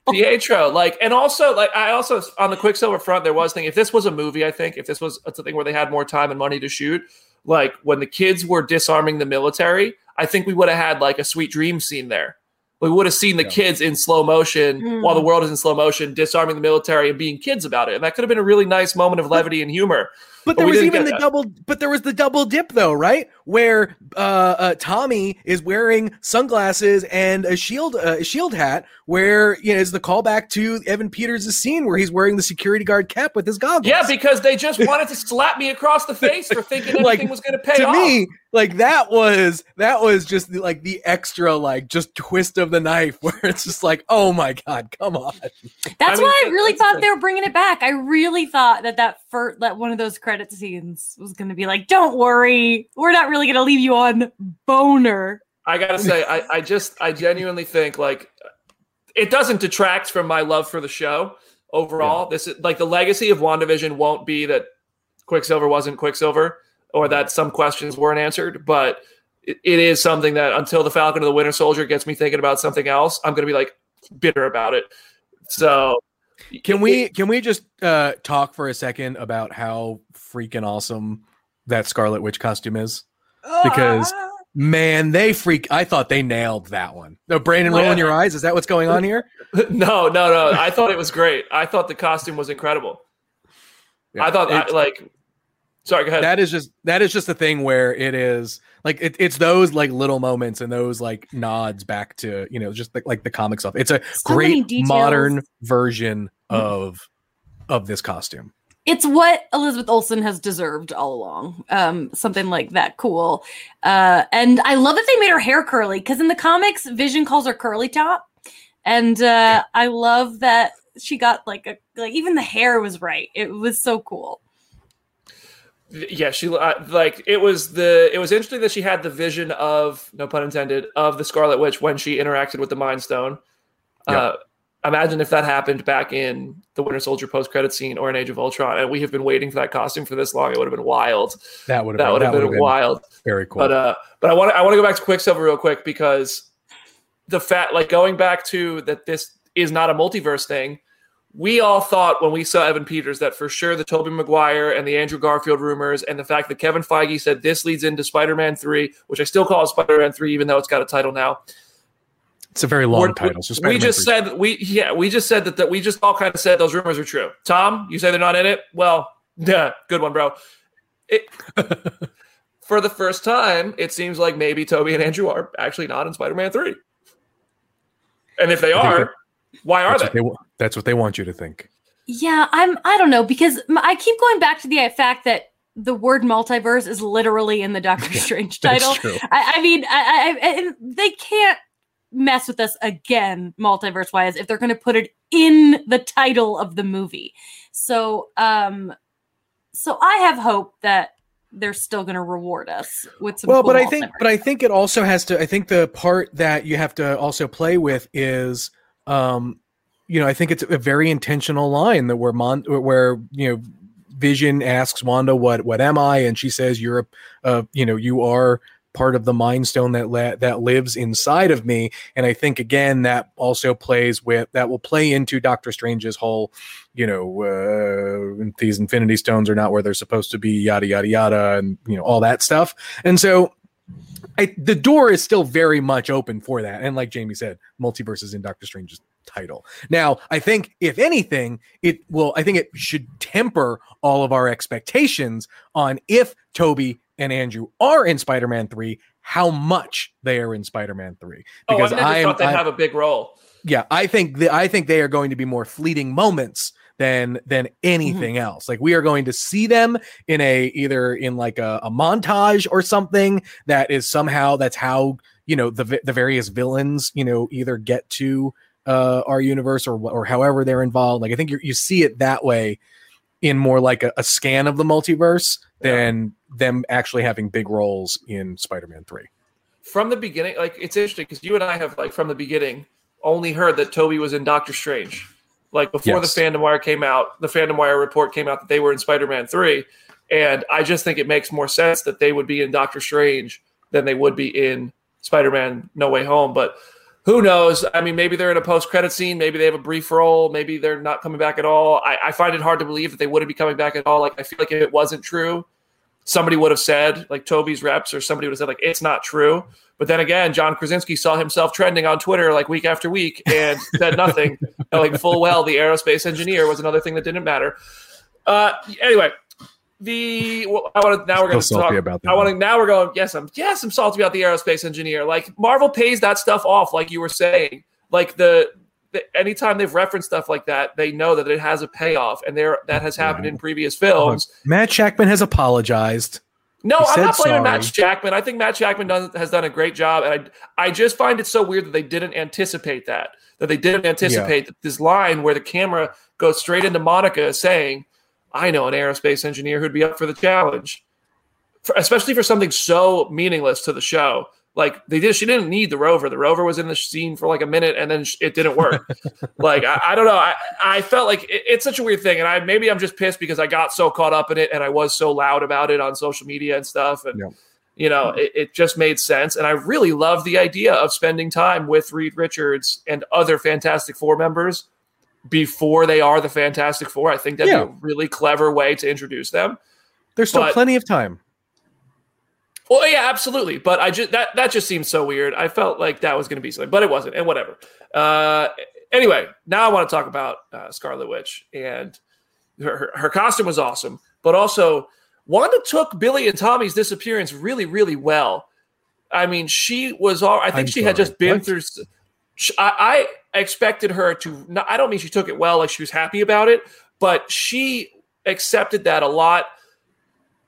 Pietro. Like, and also, like, I also on the Quicksilver front, there was thing. If this was a movie, I think if this was uh, a thing where they had more time and money to shoot, like when the kids were disarming the military, I think we would have had like a sweet dream scene there. We would have seen the Yeah. kids in slow motion Mm. while the world is in slow motion, disarming the military and being kids about it, and that could have been a really nice moment of levity and humor. But But there we was even the that. double. But there was the double dip though, right? Where uh, uh, Tommy is wearing sunglasses and a shield uh, a shield hat. Where you know is the callback to Evan Peters' scene where he's wearing the security guard cap with his goggles. Yeah, because they just (laughs) wanted to slap me across the face for thinking Like, was going to pay to off. me, like that was that was just the, like the extra like just twist of the knife (laughs) where it's just like, oh my god, come on. That's I mean, why I really thought the- they were bringing it back. I really thought that that for that one of those credit scenes was going to be like, "Don't worry, we're not really going to leave you on Bohner." I gotta say, I, I just, I genuinely think like it doesn't detract from my love for the show overall. This is like the legacy of WandaVision won't be that Quicksilver wasn't Quicksilver or that some questions weren't answered, but it, it is something that until the Falcon of the Winter Soldier gets me thinking about something else, I'm gonna be like bitter about it. So Can we can we just uh talk for a second about how freaking awesome that Scarlet Witch costume is? Because man, they freak I thought they nailed that one. No, Brandon, Yeah. rolling your eyes. Is that what's going on here? (laughs) no, no, no. I thought it was great. I thought the costume was incredible. Yeah, I thought I, like. Sorry, go ahead. that is just that is just the thing where it is like it, it's those like little moments and those like nods back to you know just like, like the comic stuff. It's a So great modern version of of this costume. It's what Elizabeth Olsen has deserved all along. Um, something like that cool. Uh, and I love that they made her hair curly because in the comics, Vision calls her curly top, and uh, I love that she got like a like even the hair was right. It was so cool. yeah she uh, like it was the it was interesting that she had the vision of no pun intended of the scarlet witch when she interacted with the mind stone uh imagine if that happened back in the winter soldier post-credit scene or in age of ultron and we have been waiting for that costume for this long it would have been wild That would have that been, would have would've been wild very cool. but uh, but I want to I want to go back to Quicksilver real quick because the fact, like going back to that, this is not a multiverse thing. We all thought when we saw Evan Peters that for sure the Tobey Maguire and the Andrew Garfield rumors and the fact that Kevin Feige said this leads into Spider-Man three, which I still call Spider-Man three, even though it's got a title now. It's a very long We're- title. So we Spider-Man just 3. said we yeah we just said that that we just all kind of said those rumors are true. Tom, you say they're not in it. Well, (laughs) yeah, good one, bro. It, (laughs) for the first time, it seems like maybe Toby and Andrew are actually not in Spider-Man three. And if they I are, why are that's, they? what they that's what they want you to think. Yeah, I'm. I don't know because I keep going back to the fact that the word multiverse is literally in the Doctor (laughs) Strange That's title. true. I, I mean, I, I, and they can't mess with us again, multiverse wise, if they're going to put it in the title of the movie. So, um, so I have hope that they're still going to reward us with some. well cool but i think but i think it also has to i think the part that you have to also play with is um you know i think it's a very intentional line that where mon where you know Vision asks Wanda, "What what am I?" and she says, "You're a, uh, you know, you are." Part of the mind stone that la- that lives inside of me. And i think again that also plays with that will play into doctor strange's whole you know uh, these infinity stones are not where they're supposed to be yada yada yada and you know all that stuff. And so I, the door is still very much open for that. And like jamie said multiverse is in doctor strange's title. Now i think if anything it will i think it should temper all of our expectations on if toby and Andrew are in Spider-Man 3, how much they are in Spider-Man 3. Because oh, I, I thought they'd have a big role. Yeah, I think the, I think they are going to be more fleeting moments than than anything mm-hmm. else. Like we are going to see them in a either in like a, a montage or something that is somehow that's how you know the the various villains you know either get to uh, our universe or or however they're involved. Like I think you you see it that way in more like a, a scan of the multiverse than them actually having big roles in Spider-Man 3. From the beginning, like it's interesting because you and I have like from the beginning only heard that Toby was in Doctor Strange. Like before yes. the Fandom Wire came out, the Fandom Wire report came out that they were in Spider-Man 3. And I just think it makes more sense that they would be in Doctor Strange than they would be in Spider-Man No Way Home. But who knows? I mean, maybe they're in a post-credit scene. Maybe they have a brief role. Maybe they're not coming back at all. I, I find it hard to believe that they wouldn't be coming back at all. Like I feel like if it wasn't true, somebody would have said, like Toby's reps, or somebody would have said, like it's not true. But then again, John Krasinski saw himself trending on Twitter like week after week and said nothing. (laughs) like full well, the aerospace engineer was another thing that didn't matter. Uh, anyway, the well, I want to now we're going to talk about that. I want to now we're going. Yes, I'm yes I'm salty about the aerospace engineer. Like Marvel pays that stuff off, like you were saying. Like the, the anytime they've referenced stuff like that, they know that it has a payoff, and there that has happened in previous films. Matt Shakman has apologized. No, he I'm not blaming Matt Shakman. I think Matt Shakman does, has done a great job, and I I just find it so weird that they didn't anticipate that. That they didn't anticipate yeah. this line where the camera goes straight into Monica saying I know an aerospace engineer who'd be up for the challenge, for, especially for something so meaningless to the show. Like they did, she didn't need the rover. The rover was in the scene for like a minute, and then it didn't work. (laughs) like I, I, don't know. I, I felt like it, it's such a weird thing, and I maybe I'm just pissed because I got so caught up in it, and I was so loud about it on social media and stuff, and. Yeah. You know, it, it just made sense. And I really love the idea of spending time with Reed Richards and other Fantastic Four members before they are the Fantastic Four. I think that'd yeah. be a really clever way to introduce them. There's still but, plenty of time. Well, yeah, absolutely. But I just that that just seems so weird. I felt like that was going to be something, but it wasn't, and whatever. Uh, anyway, now I want to talk about uh, Scarlet Witch, and her, her costume was awesome, but also Wanda took Billy and Tommy's disappearance really, really well. I mean, she was all. I think I'm she sorry. had just been what? through. I, I expected her to. Not, I don't mean she took it well, like she was happy about it, but she accepted that a lot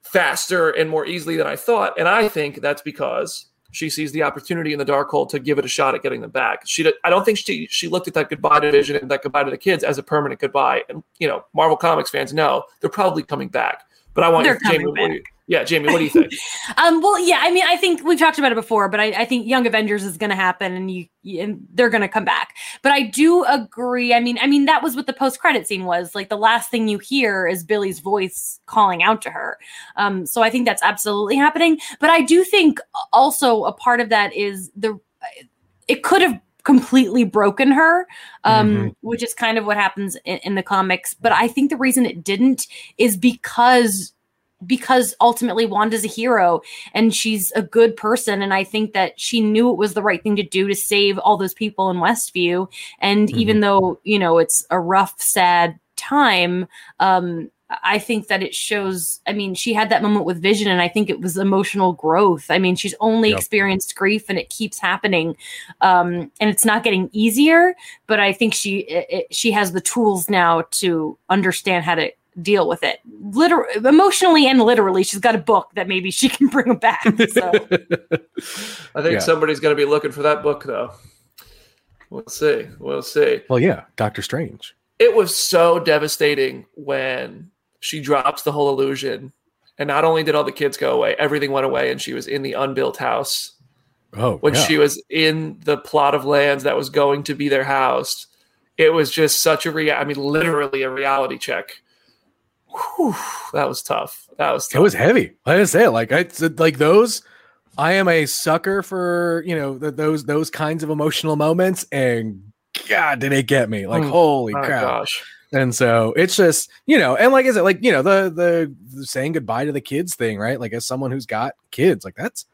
faster and more easily than I thought. And I think that's because she sees the opportunity in the Darkhold to give it a shot at getting them back. She, I don't think she she looked at that goodbye division and that goodbye to the kids as a permanent goodbye. And you know, Marvel Comics fans know they're probably coming back. But I want Jamie, yeah, Jamie, what do you think? (laughs) um, well, yeah, I mean, I think we've talked about it before, but I, I think Young Avengers is going to happen, and you, and they're going to come back. But I do agree. I mean, I mean, that was what the post credit scene was. Like the last thing you hear is Billy's voice calling out to her. Um, so I think that's absolutely happening. But I do think also a part of that is the it could have completely broken her, um, mm-hmm. which is kind of what happens in, in the comics. But I think the reason it didn't is because because ultimately Wanda's a hero and she's a good person. And I think that she knew it was the right thing to do to save all those people in Westview. And mm-hmm. even though, you know, it's a rough, sad time, um, I think that it shows. I mean, she had that moment with Vision, and I think it was emotional growth. I mean, she's only yep. experienced grief, and it keeps happening, um, and it's not getting easier. But I think she it, she has the tools now to understand how to deal with it. Literally emotionally and literally she's got a book that maybe she can (laughs) bring back so. (laughs) I think yeah. somebody's going to be looking for that book though. We'll see we'll see. Well yeah doctor strange. It was so devastating when she drops the whole illusion and not only did all the kids go away everything went away and she was in the unbuilt house. Oh when yeah. she was in the plot of lands that was going to be their house it was just such a rea- i mean literally a reality check Whew, that was tough. That was It tough. was heavy. I say, it. like I said, like those. I am a sucker for you know th- those those kinds of emotional moments, and God, did it get me? Like Mm. holy Oh, crap! gosh. And so it's just you know, and like is it like you know the, the the saying goodbye to the kids thing, right? Like as someone who's got kids, like that's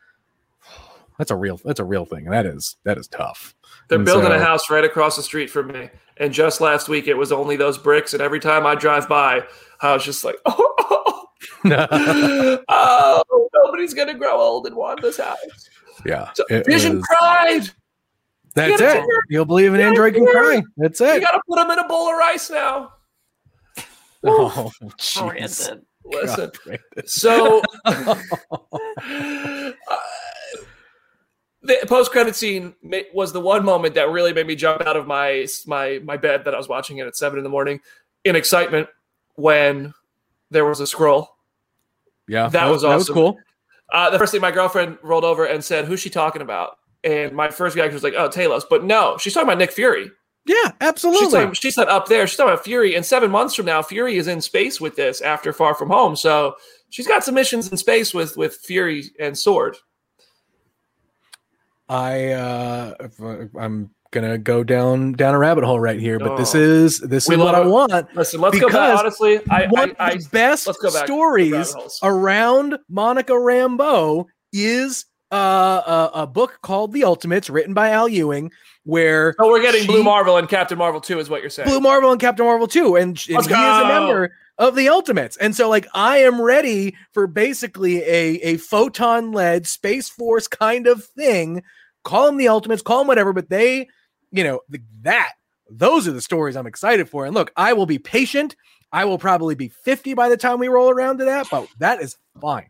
that's a real that's a real thing, and that is that is tough. They're And building a house right across the street from me. And just last week, it was only those bricks. And every time I drive by, I was just like, (laughs) oh, oh (laughs) nobody's going to grow old and want this house. yeah, So, it Vision was- cried. that's Get it. it. You'll believe an Get android can cry. That's it. You got to put them in a bowl of rice now. (laughs) Oh, jeez. Brandon. Listen. God, So, uh, the post credit scene was the one moment that really made me jump out of my my my bed that I was watching it at seven in the morning in excitement when there was a scroll. Yeah, That was that was awesome. cool. Uh, the first thing my girlfriend rolled over and said, "Who's she talking about?" And my first reaction was like, "Oh, Talos," but no, she's talking about Nick Fury. Yeah, She's, absolutely. talking, she said up there. She's talking about Fury. And seven months from now, Fury is in space with this after Far From Home. So she's got some missions in space with with Fury and Sword. I uh uh, I'm gonna go down down a rabbit hole right here, but this Oh. is this We is what I want. Listen, let's go back. Honestly, I, One I, I of the best go stories around Monica Rambeau is uh, a, a book called The Ultimates, written by Al Ewing, where oh, we're getting she- Blue Marvel and Captain Marvel too, is what you're saying. Blue Marvel and Captain Marvel too, and, and he is a member of the Ultimates. And so, like, I am ready for basically a a photon led Space Force kind of thing. Call them the Ultimates, call them whatever, but they, you know, th- that those are the stories I'm excited for. And look, I will be patient. I will probably be 50 by the time we roll around to that, but that is fine.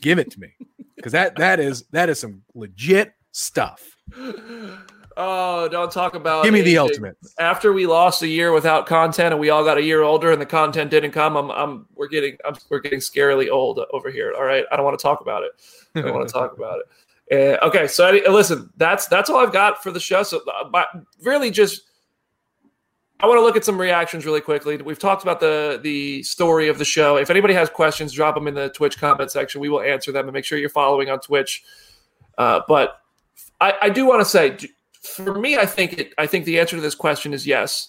Give it to me. Because that that is that is some legit stuff. Oh, don't talk about. Give me the ultimate. After we lost a year without content, and we all got a year older, and the content didn't come, I'm, I'm, we're getting, I'm, we're getting scarily old over here. All right, I don't want to talk about it. I don't want to (laughs) talk about it. Uh, okay, so I, listen, that's that's all I've got for the show. So, uh, but really, just I want to look at some reactions really quickly. We've talked about the the story of the show. If anybody has questions, drop them in the Twitch comment section. We will answer them, and make sure you're following on Twitch. Uh, but I, I do want to say, for me, I think it. I think the answer to this question is yes.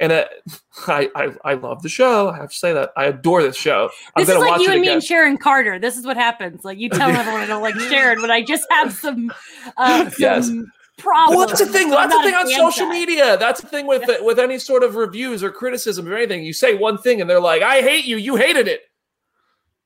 And uh, (laughs) I, I I love the show. I have to say that I adore this show. I'm This is like watch you and me and Sharon Carter. This is what happens. Like you tell everyone I don't like Sharon, but I just have some, uh, (laughs) some Yes. problems. Well, that's the thing. That's the thing on social guy. media. That's the thing with with any sort of reviews or criticism or anything. You say one thing and they're like, "I hate you. You hated it.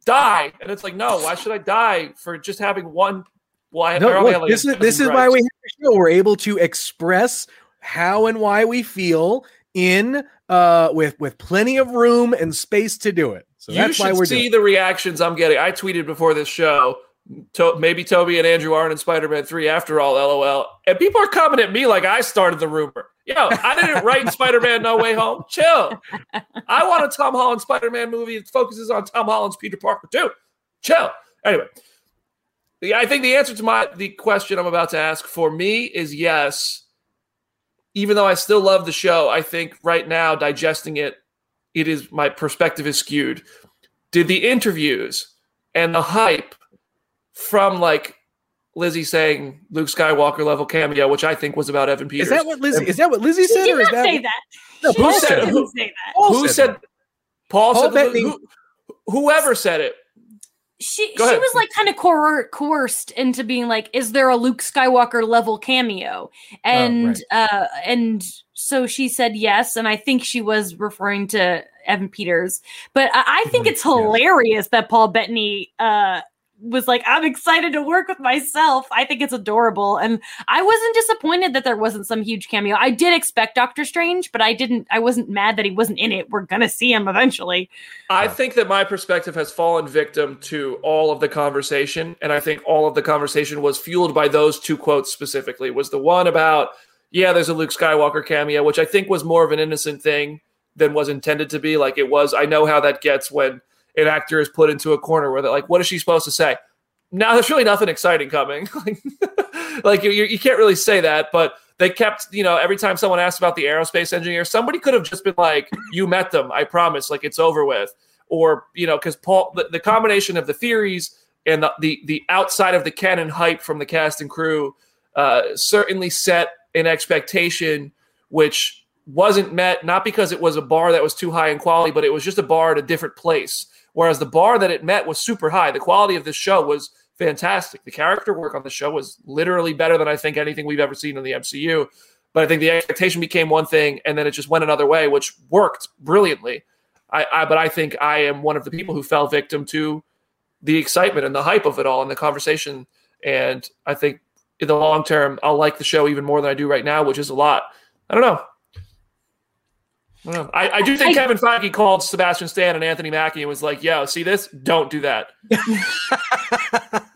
Die." And it's like, no. Why should I die for just having one? Well, I, I No, only look, like this is this is dozen why we have the show. We're able to express how and why we feel in uh with with plenty of room and space to do it. So you that's should why we're see doing. the reactions I'm getting. I tweeted before this show. To, maybe Toby and Andrew aren't in Spider-Man 3 after all, lol. And people are coming at me like I started the rumor. Yo, I didn't (laughs) write Spider-Man No Way Home. Chill. I want a Tom Holland Spider-Man movie that focuses on Tom Holland's Peter Parker too. Chill. Anyway, I think the answer to my the question I'm about to ask for me is yes. Even though I still love the show, I think right now digesting it, it is my perspective is skewed. Did the interviews and the hype from like Lizzie saying Luke Skywalker level cameo, which I think was about Evan Peters. Is that what Lizzie? Is that what Lizzie She said, did or is not that say what- that. No, She Paul said it. didn't say that. Paul who said said? that. Paul, Paul said Bettany- who, whoever said it. She Go she ahead. was like kind of coer- coerced into being like, is there a Luke Skywalker level cameo? And uh and so she said yes, and I think she was referring to Evan Peters. But I, I think it's yeah. hilarious that Paul Bettany uh was like, I'm excited to work with myself. I think it's adorable. And I wasn't disappointed that there wasn't some huge cameo. I did expect Doctor Strange, but I didn't I wasn't mad that he wasn't in it. We're gonna see him eventually. I think that my perspective has fallen victim to all of the conversation, and I think all of the conversation was fueled by those two quotes specifically. Was the one about, yeah, there's a Luke Skywalker cameo, which I think was more of an innocent thing than was intended to be. Like it was, I know how that gets when an actor is put into a corner where they're like, what is she supposed to say? Now there's really nothing exciting coming. (laughs) like you, you can't really say that, but they kept, you know, every time someone asked about the aerospace engineer, somebody could have just been like, "You met them, I promise." Like it's over with. or you know, because Paul, the, the combination of the theories and the, the the outside of the canon hype from the cast and crew uh, certainly set an expectation which wasn't met not because it was a bar that was too high in quality but it was just a bar at a different place whereas the bar that it met was super high the quality of this show was fantastic the character work on the show was literally better than i think anything we've ever seen in the mcu but i think the expectation became one thing and then it just went another way which worked brilliantly I, I but i think i am one of the people who fell victim to the excitement and the hype of it all and the conversation. And I think in the long term, I'll like the show even more than I do right now, which is a lot. I don't know. I, don't. I, I do think I, Kevin Feige called Sebastian Stan and Anthony Mackie and was like, "Yo, see this? Don't do that." (laughs)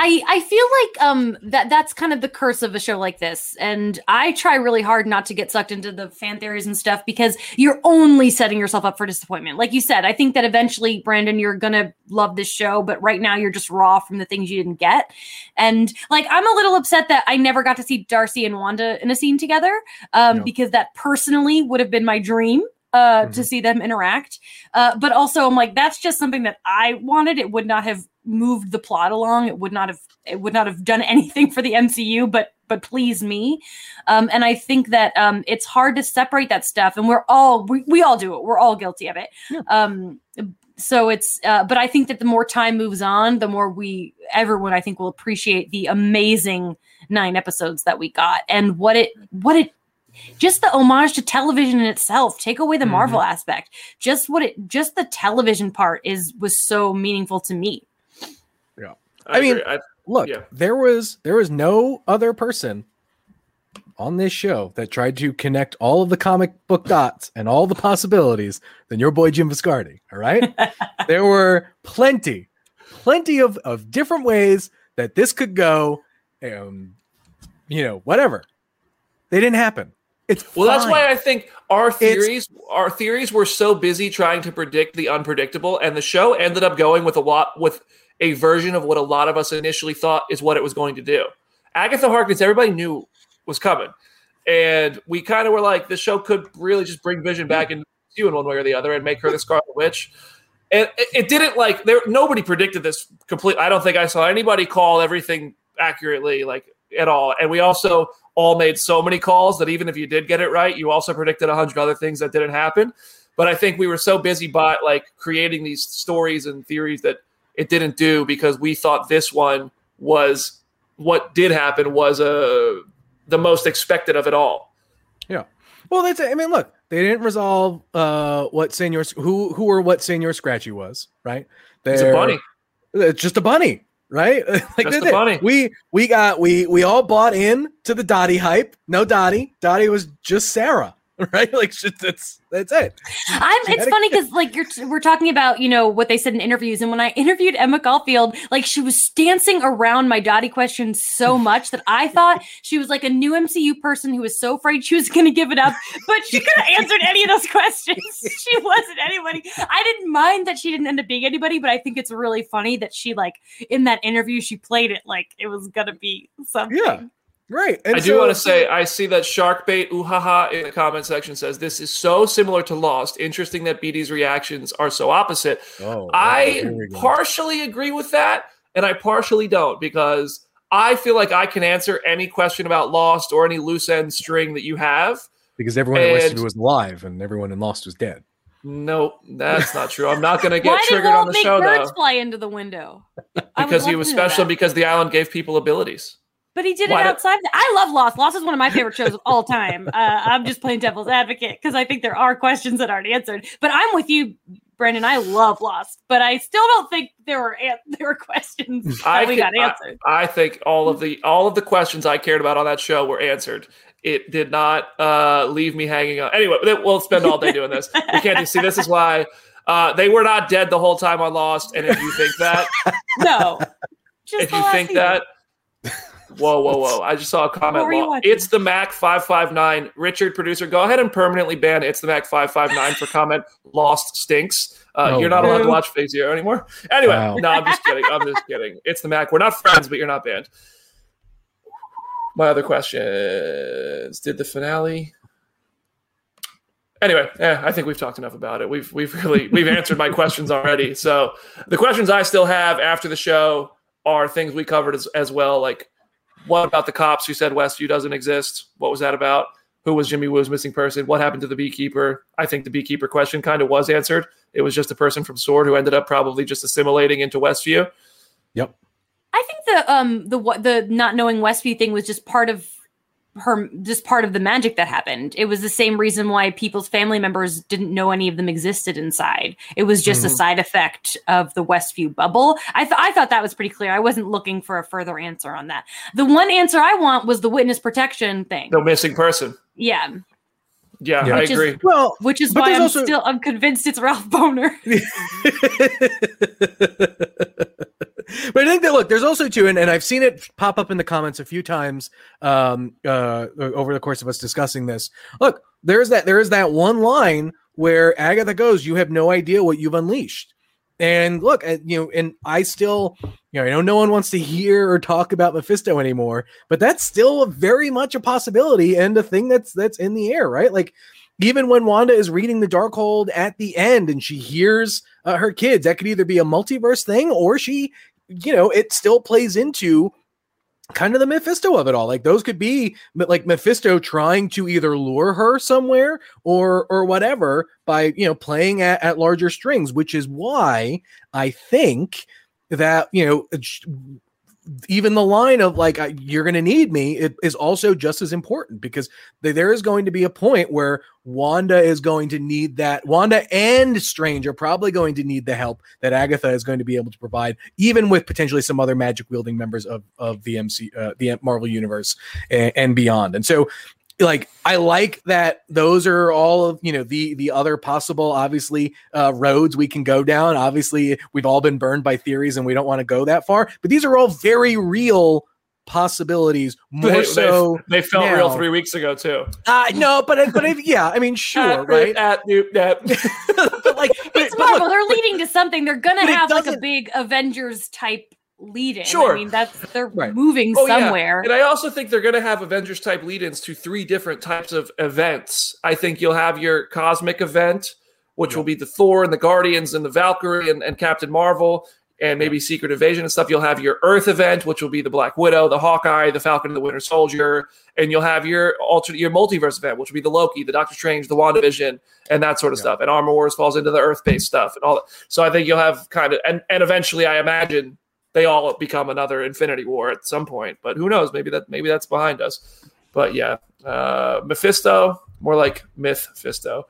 I I feel like um that that's kind of the curse of a show like this, and I try really hard not to get sucked into the fan theories and stuff because you're only setting yourself up for disappointment. Like you said, I think that eventually, Brandon, you're gonna love this show, but right now you're just raw from the things you didn't get, and like I'm a little upset that I never got to see Darcy and Wanda in a scene together, um, no. because that personally would have been my dream uh, mm-hmm. to see them interact. Uh, but also, I'm like, that's just something that I wanted. It would not have moved the plot along. It would not have. It would not have done (laughs) anything for the MCU, but but please me. Um, and I think that um, it's hard to separate that stuff. And we're all we, we all do it. We're all guilty of it. Yeah. Um, so it's uh, but I think that the more time moves on, the more we everyone I think will appreciate the amazing nine episodes that we got and what it what it just the homage to television in itself take away the mm-hmm. marvel aspect just what it just the television part is was so meaningful to me i, I mean I, look yeah. there was there was no other person on this show that tried to connect all of the comic book dots and all the possibilities than your boy jim viscardi all right (laughs) there were plenty plenty of of different ways that this could go um you know whatever they didn't happen it's well, fine. that's why I think our theories, it's, our theories were so busy trying to predict the unpredictable, and the show ended up going with a lot with a version of what a lot of us initially thought is what it was going to do. Agatha Harkness, everybody knew was coming, and we kind of were like, this show could really just bring Vision back into you in one way or the other and make her the Scarlet Witch. And it, it didn't like there. Nobody predicted this completely. I don't think I saw anybody call everything accurately, like at all. And we also all made so many calls that even if you did get it right, you also predicted a hundred other things that didn't happen. But I think we were so busy by like creating these stories and theories that it didn't do because we thought this one was what did happen was uh, the most expected of it all. Yeah. Well, that's I mean, look, they didn't resolve uh, what Senor who who or what Senor Scratchy was, right? They're, it's a bunny. It's just a bunny right? (laughs) like That's funny. We we got we we all bought in to the Dottie hype. No Dottie. Dottie was just Sarah. (laughs) right? Like that's that's it. I'm. It's funny because like you're we're talking about you know what they said in interviews, and when I interviewed Emma Caulfield, like she was dancing around my Dottie question so (laughs) much that I thought she was like a new MCU person who was so afraid she was (laughs) going to give it up, but she could have answered any of those questions. she wasn't anybody. I didn't mind that she didn't end up being anybody, but I think it's really funny that she like in that interview she played it like it was gonna be something. Yeah. Right. And I do want to say I see that Sharkbait Uhaha in the comment section says this is so similar to Lost. Interesting that BD's reactions are so opposite. Oh, I partially agree with that, and I partially don't because I feel like I can answer any question about Lost or any loose end string that you have. Because everyone and, listed was alive and everyone in Lost was dead. No, that's not true. I'm not going to get triggered on the show though. Fly into the window because he was special because the island gave people abilities. But he did Why it outside. I love Lost. Lost is one of my favorite shows of all time. Uh, I'm just playing devil's advocate because I think there are questions that aren't answered. But I'm with you, Brandon. I love Lost, but I still don't think there were an- (laughs) there were questions that I we got answered. I, I, think all of the all of the questions I cared about on that show were answered. It did not uh, leave me hanging on. Anyway, we'll spend all day doing this. We can't do, see. This is why uh, they were not dead the whole time on Lost. And if you think that, (laughs) no, if you think season. that Whoa, whoa, whoa! I just saw a comment. It's the Mac five five nine. Richard, producer, go ahead and permanently ban It's the Mac five five nine for comment. Lost stinks. Uh, oh, you're not allowed to watch Phase Zero anymore. Anyway, wow. no, I'm just kidding. I'm just kidding. It's the Mac. We're not friends, but you're not banned. My other questions: Did the finale anyway, yeah, I think we've talked enough about it. We've we've really we've answered my questions already. So the questions I still have after the show are things we covered as, as well. Like, what about the cops who said Westview doesn't exist? What was that about? Who was Jimmy Woo's missing person? What happened to the beekeeper? I think the beekeeper question kind of was answered. It was just a person from Sword who ended up probably just assimilating into Westview. Yep. I think the um the what the not knowing Westview thing was just part of her just part of the magic that happened. It was the same reason why people's family members didn't know any of them existed inside. It was just Mm-hmm. a side effect of the Westview bubble. I th- I thought that was pretty clear. I wasn't looking for a further answer on that. The one answer I want was the witness protection thing. No missing person. Yeah, Yeah, Yeah. I Which is- agree. Well, which is why I'm also- still I'm convinced it's Ralph Bohner. (laughs) but I think that look, there's also too, and, and I've seen it pop up in the comments a few times um, uh, over the course of us discussing this. Look, there's that there is that one line where Agatha goes, "You have no idea what you've unleashed." And look, uh, you know, and I still, you know, I know no one wants to hear or talk about Mephisto anymore, but that's still very much a possibility and a thing that's that's in the air, right? Like even when Wanda is reading the Darkhold at the end and she hears uh, her kids, that could either be a multiverse thing or she, you know, it still plays into kind of the Mephisto of it all. Like those could be like Mephisto trying to either lure her somewhere or or whatever by you know playing at, at larger strings, which is why I think that you know even the line of like you're going to need me it is also just as important because there is going to be a point where Wanda is going to need that Wanda and Strange are probably going to need the help that Agatha is going to be able to provide even with potentially some other magic wielding members of of the MC uh, the Marvel universe and, and beyond. And so like I like that those are all of you know the the other possible obviously uh, roads we can go down. Obviously, we've all been burned by theories and we don't want to go that far, but these are all very real possibilities. More They- they- so, they, felt now. real three weeks ago too. uh, no, but but if, yeah, I mean, sure, At- right? At, at, at, (laughs) but like, (laughs) but, It's but look, Marvel. They're leading to something. They're gonna have like a big Avengers type lead in. Sure. I mean, that's they're Right. moving Oh, yeah. somewhere. And I also think they're going to have Avengers type lead ins to three different types of events. I think you'll have your cosmic event, which will be the Thor and the Guardians and the Valkyrie and, and Captain Marvel and maybe Secret Invasion and stuff. You'll have your Earth event, which will be the Black Widow, the Hawkeye, the Falcon and the Winter Soldier. And you'll have your alternate, your multiverse event, which will be the Loki, the Doctor Strange, the WandaVision, and that sort of Yeah. stuff. And Armor Wars falls into the Earth based stuff and all that. So I think you'll have kind of, and, and eventually I imagine they all become another Infinity War at some point. But who knows? Maybe that maybe that's behind us. But yeah, uh, Mephisto, more like Myth-Fisto.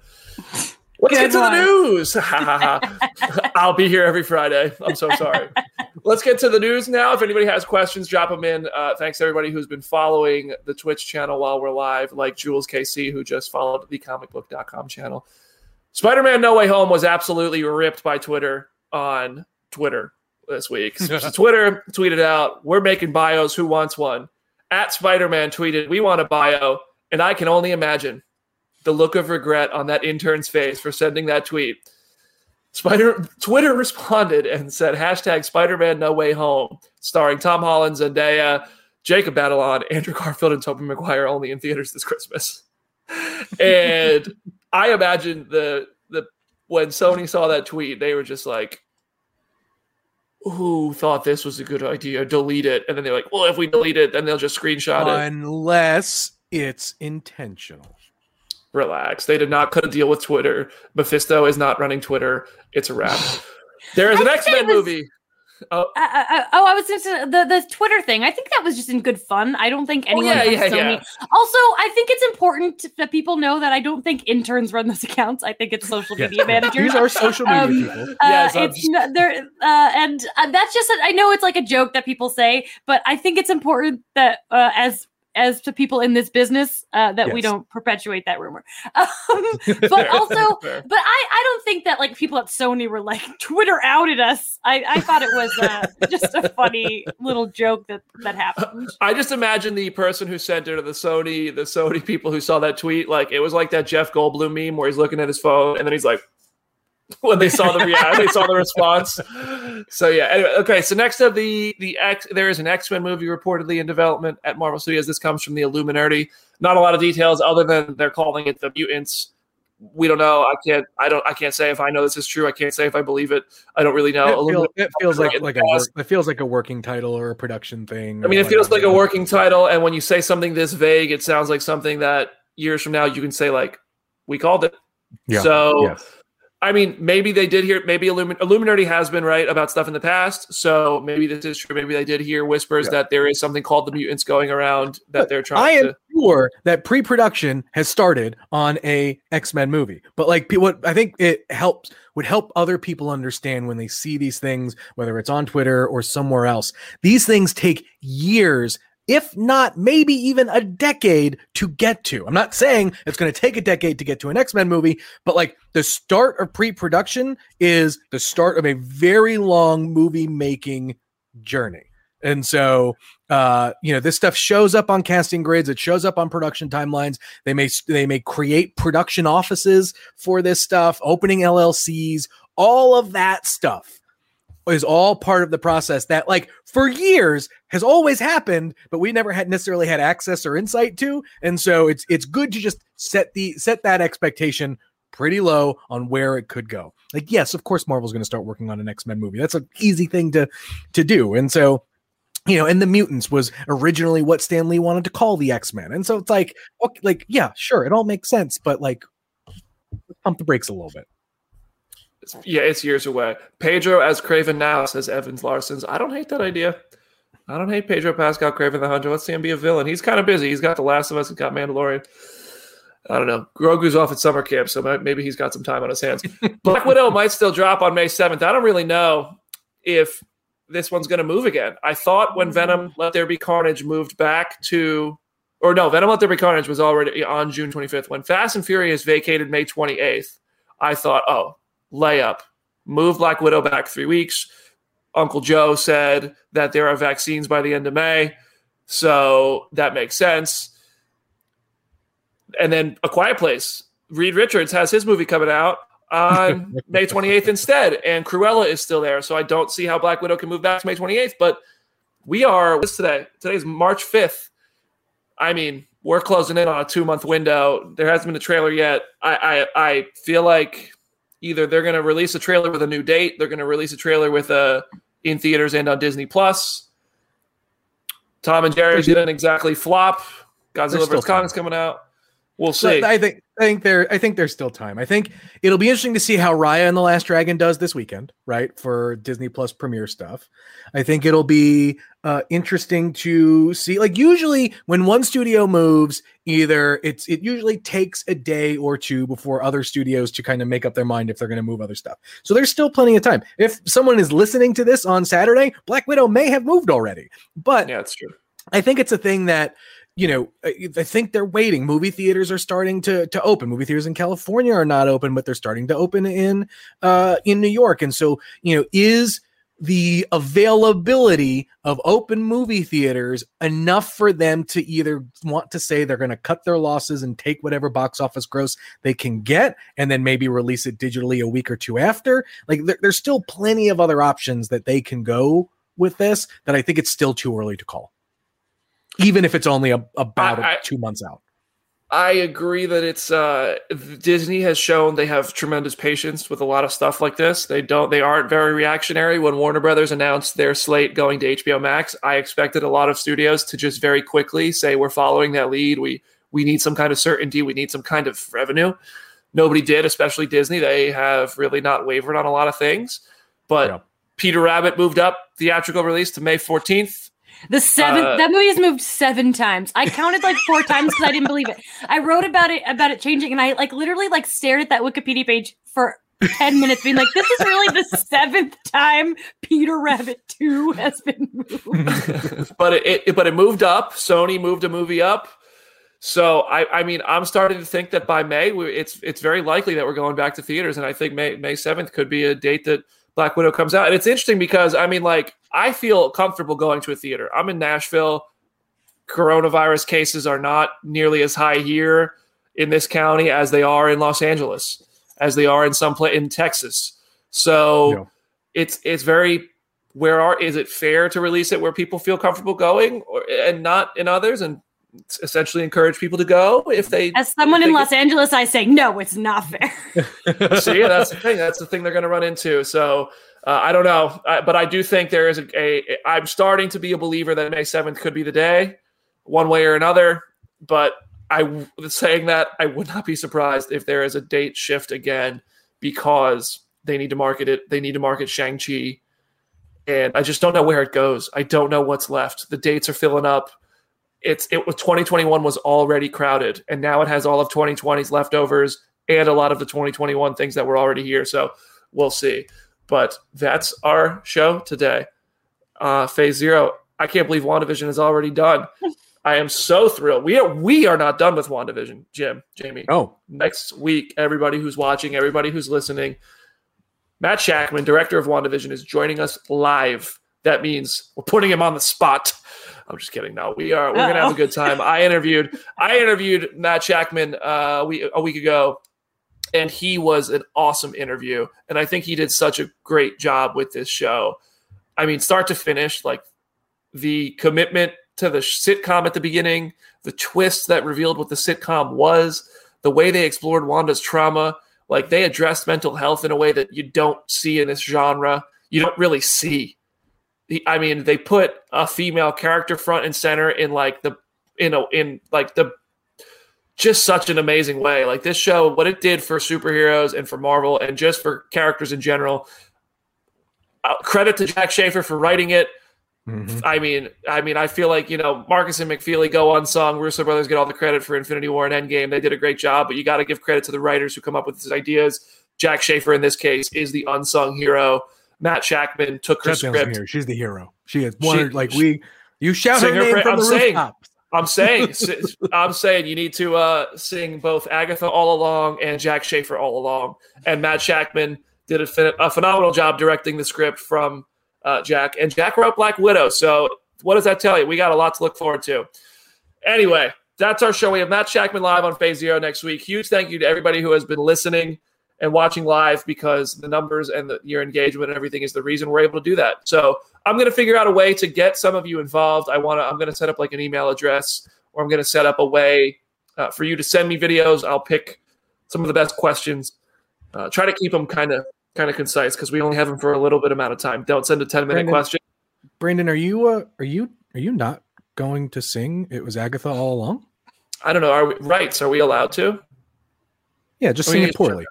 Let's Good get to one. the news. (laughs) I'll be here every Friday. I'm so sorry. (laughs) Let's get to the news now. If anybody has questions, drop them in. Uh, thanks to everybody who's been following the Twitch channel while we're live, like Jules KC, who just followed the comicbook.com channel. Spider Man No Way Home was absolutely ripped by Twitter on Twitter this week. (laughs) So Twitter tweeted out, We're making bios. Who wants one? At Spider Man tweeted, We want a bio. And I can only imagine the look of regret on that intern's face for sending that tweet. Spider Twitter responded and said hashtag Spider-Man No Way Home, starring Tom Holland, Zendaya, Jacob Batalon, Andrew Garfield, and Tobey Maguire only in theaters this Christmas. (laughs) And I imagine the the when Sony saw that tweet, they were just like, who thought this was a good idea? Delete it. And then they're like, well, if we delete it, then they'll just screenshot it. unless it's intentional. relax. They did not cut a deal with Twitter. Mephisto is not running Twitter. It's a wrap. There is an X Men was- movie. I, I, I- oh, I was just the the Twitter thing. I think that was just in good fun. I don't think anyone Oh, yeah, yeah, Sony. yeah. Also, I think it's important that people know that I don't think interns run those (laughs) accounts. I think it's social media (laughs) managers. These are social media Um, people. Uh, I'm it's not there, uh, and uh, that's just. I know it's like a joke that people say, but I think it's important that uh, as as to people in this business uh, that we don't perpetuate that rumor. Um, (laughs) but also, but I I don't think that like people at Sony were like (laughs) Twitter outed us. I I thought it was uh, just a funny little joke that that happened. (laughs) I just imagine the person who sent it to the Sony, the Sony people who saw that tweet, like it was like that Jeff Goldblum meme where he's looking at his phone and then he's like, (laughs) when they saw the react, they saw the response. (laughs) So yeah. Anyway, okay. So next up, the the X, there is an X Men movie reportedly in development at Marvel Studios. This comes from the Illuminerdi. Not a lot of details other than they're calling it the Mutants. we don't know. I can't. I don't. I can't say if I know this is true. I can't say if I believe it. I don't really know. It, feel, it feels like like a work, it feels like a working title or a production thing. I mean, it feels like a working title, and when you say something this vague, it sounds like something that years from now you can say like, "We called it." Yeah. So, Yes. I mean, maybe they did hear. Maybe Illumin- Illuminerdi has been right about stuff in the past. So maybe this is true. Maybe they did hear whispers Yeah. that there is something called the mutants going around that they're trying. I am to. sure that pre-production has started on a X-Men movie, but like what I think it helps would help other people understand when they see these things, whether it's on Twitter or somewhere else. These things take years, if not maybe even a decade to get to. I'm not saying it's going to take a decade to get to an X-Men movie, but like the start of pre-production is the start of a very long movie making journey. And so uh you know this stuff shows up on casting grades. it shows up on production timelines they may they may create production offices for this stuff opening llcs all of that stuff is all part of the process that like for years has always happened but we never had necessarily had access or insight to. And so it's it's good to just set the set that expectation pretty low on where it could go. Like yes of course marvel's going to start working on an x-men movie. That's an easy thing to to do. And so you know, and the mutants was originally what Stan Lee wanted to call the X Men, and so it's like, okay, like, yeah, sure, it all makes sense, but like, pump the brakes a little bit. Yeah, it's years away. Pedro as Kraven now says Evans Larson's. I don't hate that idea. I don't hate Pedro Pascal Kraven the Hunter. Let's see him be a villain. He's kind of busy. He's got The Last of Us. He's got Mandalorian. I don't know. Grogu's off at summer camp, so maybe he's got some time on his hands. (laughs) Black Widow might still drop on May 7th. I don't really know if this one's going to move again. I thought when Venom Let There Be Carnage moved back to, or no, Venom Let There Be Carnage was already on June 25th. When Fast and Furious vacated May 28th, I thought, oh, layup, move Black Widow back three weeks. Uncle Joe said that there are vaccines by the end of May, so that makes sense. And then A Quiet Place. Reed Richards has his movie coming out on (laughs) May 28th instead, and Cruella is still there. So I don't see how Black Widow can move back to May 28th. But we are what's today? Today's March 5th. I mean, we're closing in on a two month window. There hasn't been a trailer yet. I I, I feel like either they're going to release a trailer with a new date, they're going to release a trailer with a in theaters and on Disney Plus. Tom and Jerry didn't exactly flop. Godzilla vs Kong is coming out. We'll see. So I think I think there I think there's still time. I think it'll be interesting to see how Raya and the Last Dragon does this weekend, right? For Disney Plus premiere stuff. I think it'll be uh interesting to see like usually when one studio moves, either it's it usually takes a day or two before other studios to kind of make up their mind if they're going to move other stuff. So there's still plenty of time. If someone is listening to this on Saturday, Black Widow may have moved already. But yeah, it's true. I think it's a thing that you know I think they're waiting. Movie theaters are starting to to open. Movie theaters in California are not open, but they're starting to open in uh in New York. And so you know is the availability of open movie theaters enough for them to either want to say they're going to cut their losses and take whatever box office gross they can get and then maybe release it digitally a week or two after like there, there's still plenty of other options that they can go with this that i think it's still too early to call even if it's only a, about I- two months out. I agree that it's uh, Disney has shown they have tremendous patience with a lot of stuff like this. They don't they aren't very reactionary. When Warner Brothers announced their slate going to HBO Max, I expected a lot of studios to just very quickly say we're following that lead. We we need some kind of certainty. We need some kind of revenue. Nobody did, especially Disney. They have really not wavered on a lot of things. But Yeah. Peter Rabbit moved up theatrical release to May 14th. The seven Uh, that movie has moved seven times. I counted like four (laughs) times because I didn't believe it. I wrote about it about it changing, and I like literally like stared at that Wikipedia page for ten minutes, being like, "This is really the (laughs) seventh time Peter Rabbit Two has been moved." (laughs) but it, it but it moved up. Sony moved a movie up. So I I mean I'm starting to think that by May we, it's it's very likely that we're going back to theaters, and I think May May seventh could be a date that Black Widow comes out. And it's interesting because I mean like I feel comfortable going to a theater. I'm in Nashville. Coronavirus cases are not nearly as high here in this county as they are in Los Angeles, as they are in some place in Texas. So it's it's very where are is it fair to release it where people feel comfortable going or and not in others and essentially encourage people to go if they. As someone if in they Los Angeles, I say no, it's not fair. (laughs) See, that's the thing. That's the thing they're going to run into. So uh, I don't know, I, but I do think there is a, a. I'm starting to be a believer that May 7th could be the day, one way or another. But I saying that I would not be surprised if there is a date shift again because they need to market it. They need to market Shang Chi, and I just don't know where it goes. I don't know what's left. The dates are filling up. It's it was 2021 was already crowded, and now it has all of 2020's leftovers and a lot of the 2021 things that were already here. So we'll see. But that's our show today. Uh, phase zero. I can't believe WandaVision is already done. I am so thrilled. We are we are not done with WandaVision, Jim, Jamie. Oh, Next week, everybody who's watching, everybody who's listening, Matt Shakman, director of WandaVision, is joining us live. That means we're putting him on the spot. I'm just kidding. No, we are. We're gonna have a good time. I interviewed. I interviewed Matt Shakman uh, we, a week ago, and he was an awesome interview. And I think he did such a great job with this show. I mean, start to finish, like the commitment to the sitcom at the beginning, the twist that revealed what the sitcom was, the way they explored Wanda's trauma. Like they addressed mental health in a way that you don't see in this genre. You don't really see. I mean, they put a female character front and center in like the, you know, in like the just such an amazing way. Like this show, what it did for superheroes and for Marvel and just for characters in general. Uh, credit to Jac Schaeffer for writing it. mhm. I mean, I mean, I feel like you know Markus and McFeely go unsung. Russo brothers get all the credit for Infinity War and Endgame. They did a great job, but you got to give credit to the writers who come up with these ideas. Jac Schaeffer, in this case, is the unsung hero. Matt Shakman took her Jessica script. here. She's the hero. She is one. She- of- like we, you shout her her name pra- from I'm the saying- rooftops. I'm saying, (laughs) I'm saying, you need to uh, sing both Agatha all along and Jac Schaeffer all along. And Matt Shakman did a, a phenomenal job directing the script from uh, Jack. And Jack wrote Black Widow. So what does that tell you? We got a lot to look forward to. Anyway, that's our show. We have Matt Shakman live on Phase Zero next week. Huge thank you to everybody who has been listening and watching live because the numbers and the, your engagement and everything is the reason we're able to do that. So I'm going to figure out a way to get some of you involved. I want to. I'm going to set up like an email address, or I'm going to set up a way uh, for you to send me videos. I'll pick some of the best questions. Uh, try to keep them kind of kind of concise because we only have them for a little bit amount of time. Don't send a 10 minute Brandon. question. Brandon, are you? Uh, are you? Are you not going to sing? It was Agatha all along. I don't know. Are we rights? Are we allowed to? Yeah, just sing it poorly.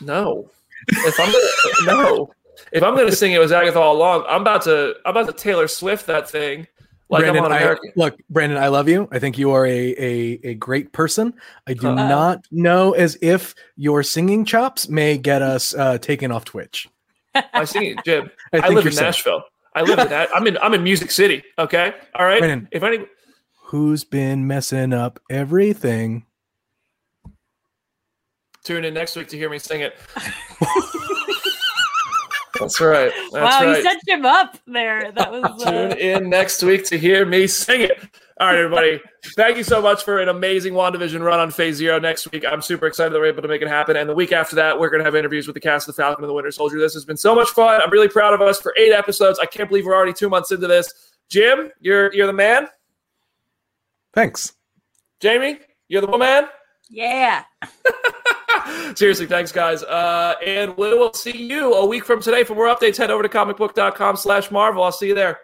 No. If I'm gonna, (laughs) no. If I'm going to sing it was Agatha all along, I'm about to I'm about to Taylor Swift that thing like Brandon, I'm on I, look, Brandon, I love you. I think you are a a, a great person. I do Uh-oh. not know as if your singing chops may get us uh, taken off Twitch. I sing it, Jim. (laughs) I I, live in safe. Nashville. I live in that. I'm in I'm in Music City. Okay. All right. Brandon. If any Who's been messing up everything? Tune in next week to hear me sing it. (laughs) That's right. That's wow, right. you set him up there. That was Tune uh, in next week to hear me sing it. All right, everybody. Thank you so much for an amazing WandaVision run on Phase Zero next week. I'm super excited that we're able to make it happen. And the week after that, we're going to have interviews with the cast of The Falcon and the Winter Soldier. This has been so much fun. I'm really proud of us for eight episodes. I can't believe we're already two months into this. Jim, you're you're the man. Thanks. Jamie, you're the woman. Yeah. (laughs) Seriously, thanks, guys. Uh, and we will see you a week from today for more updates. Head over to comicbook.com slash Marvel. I'll see you there.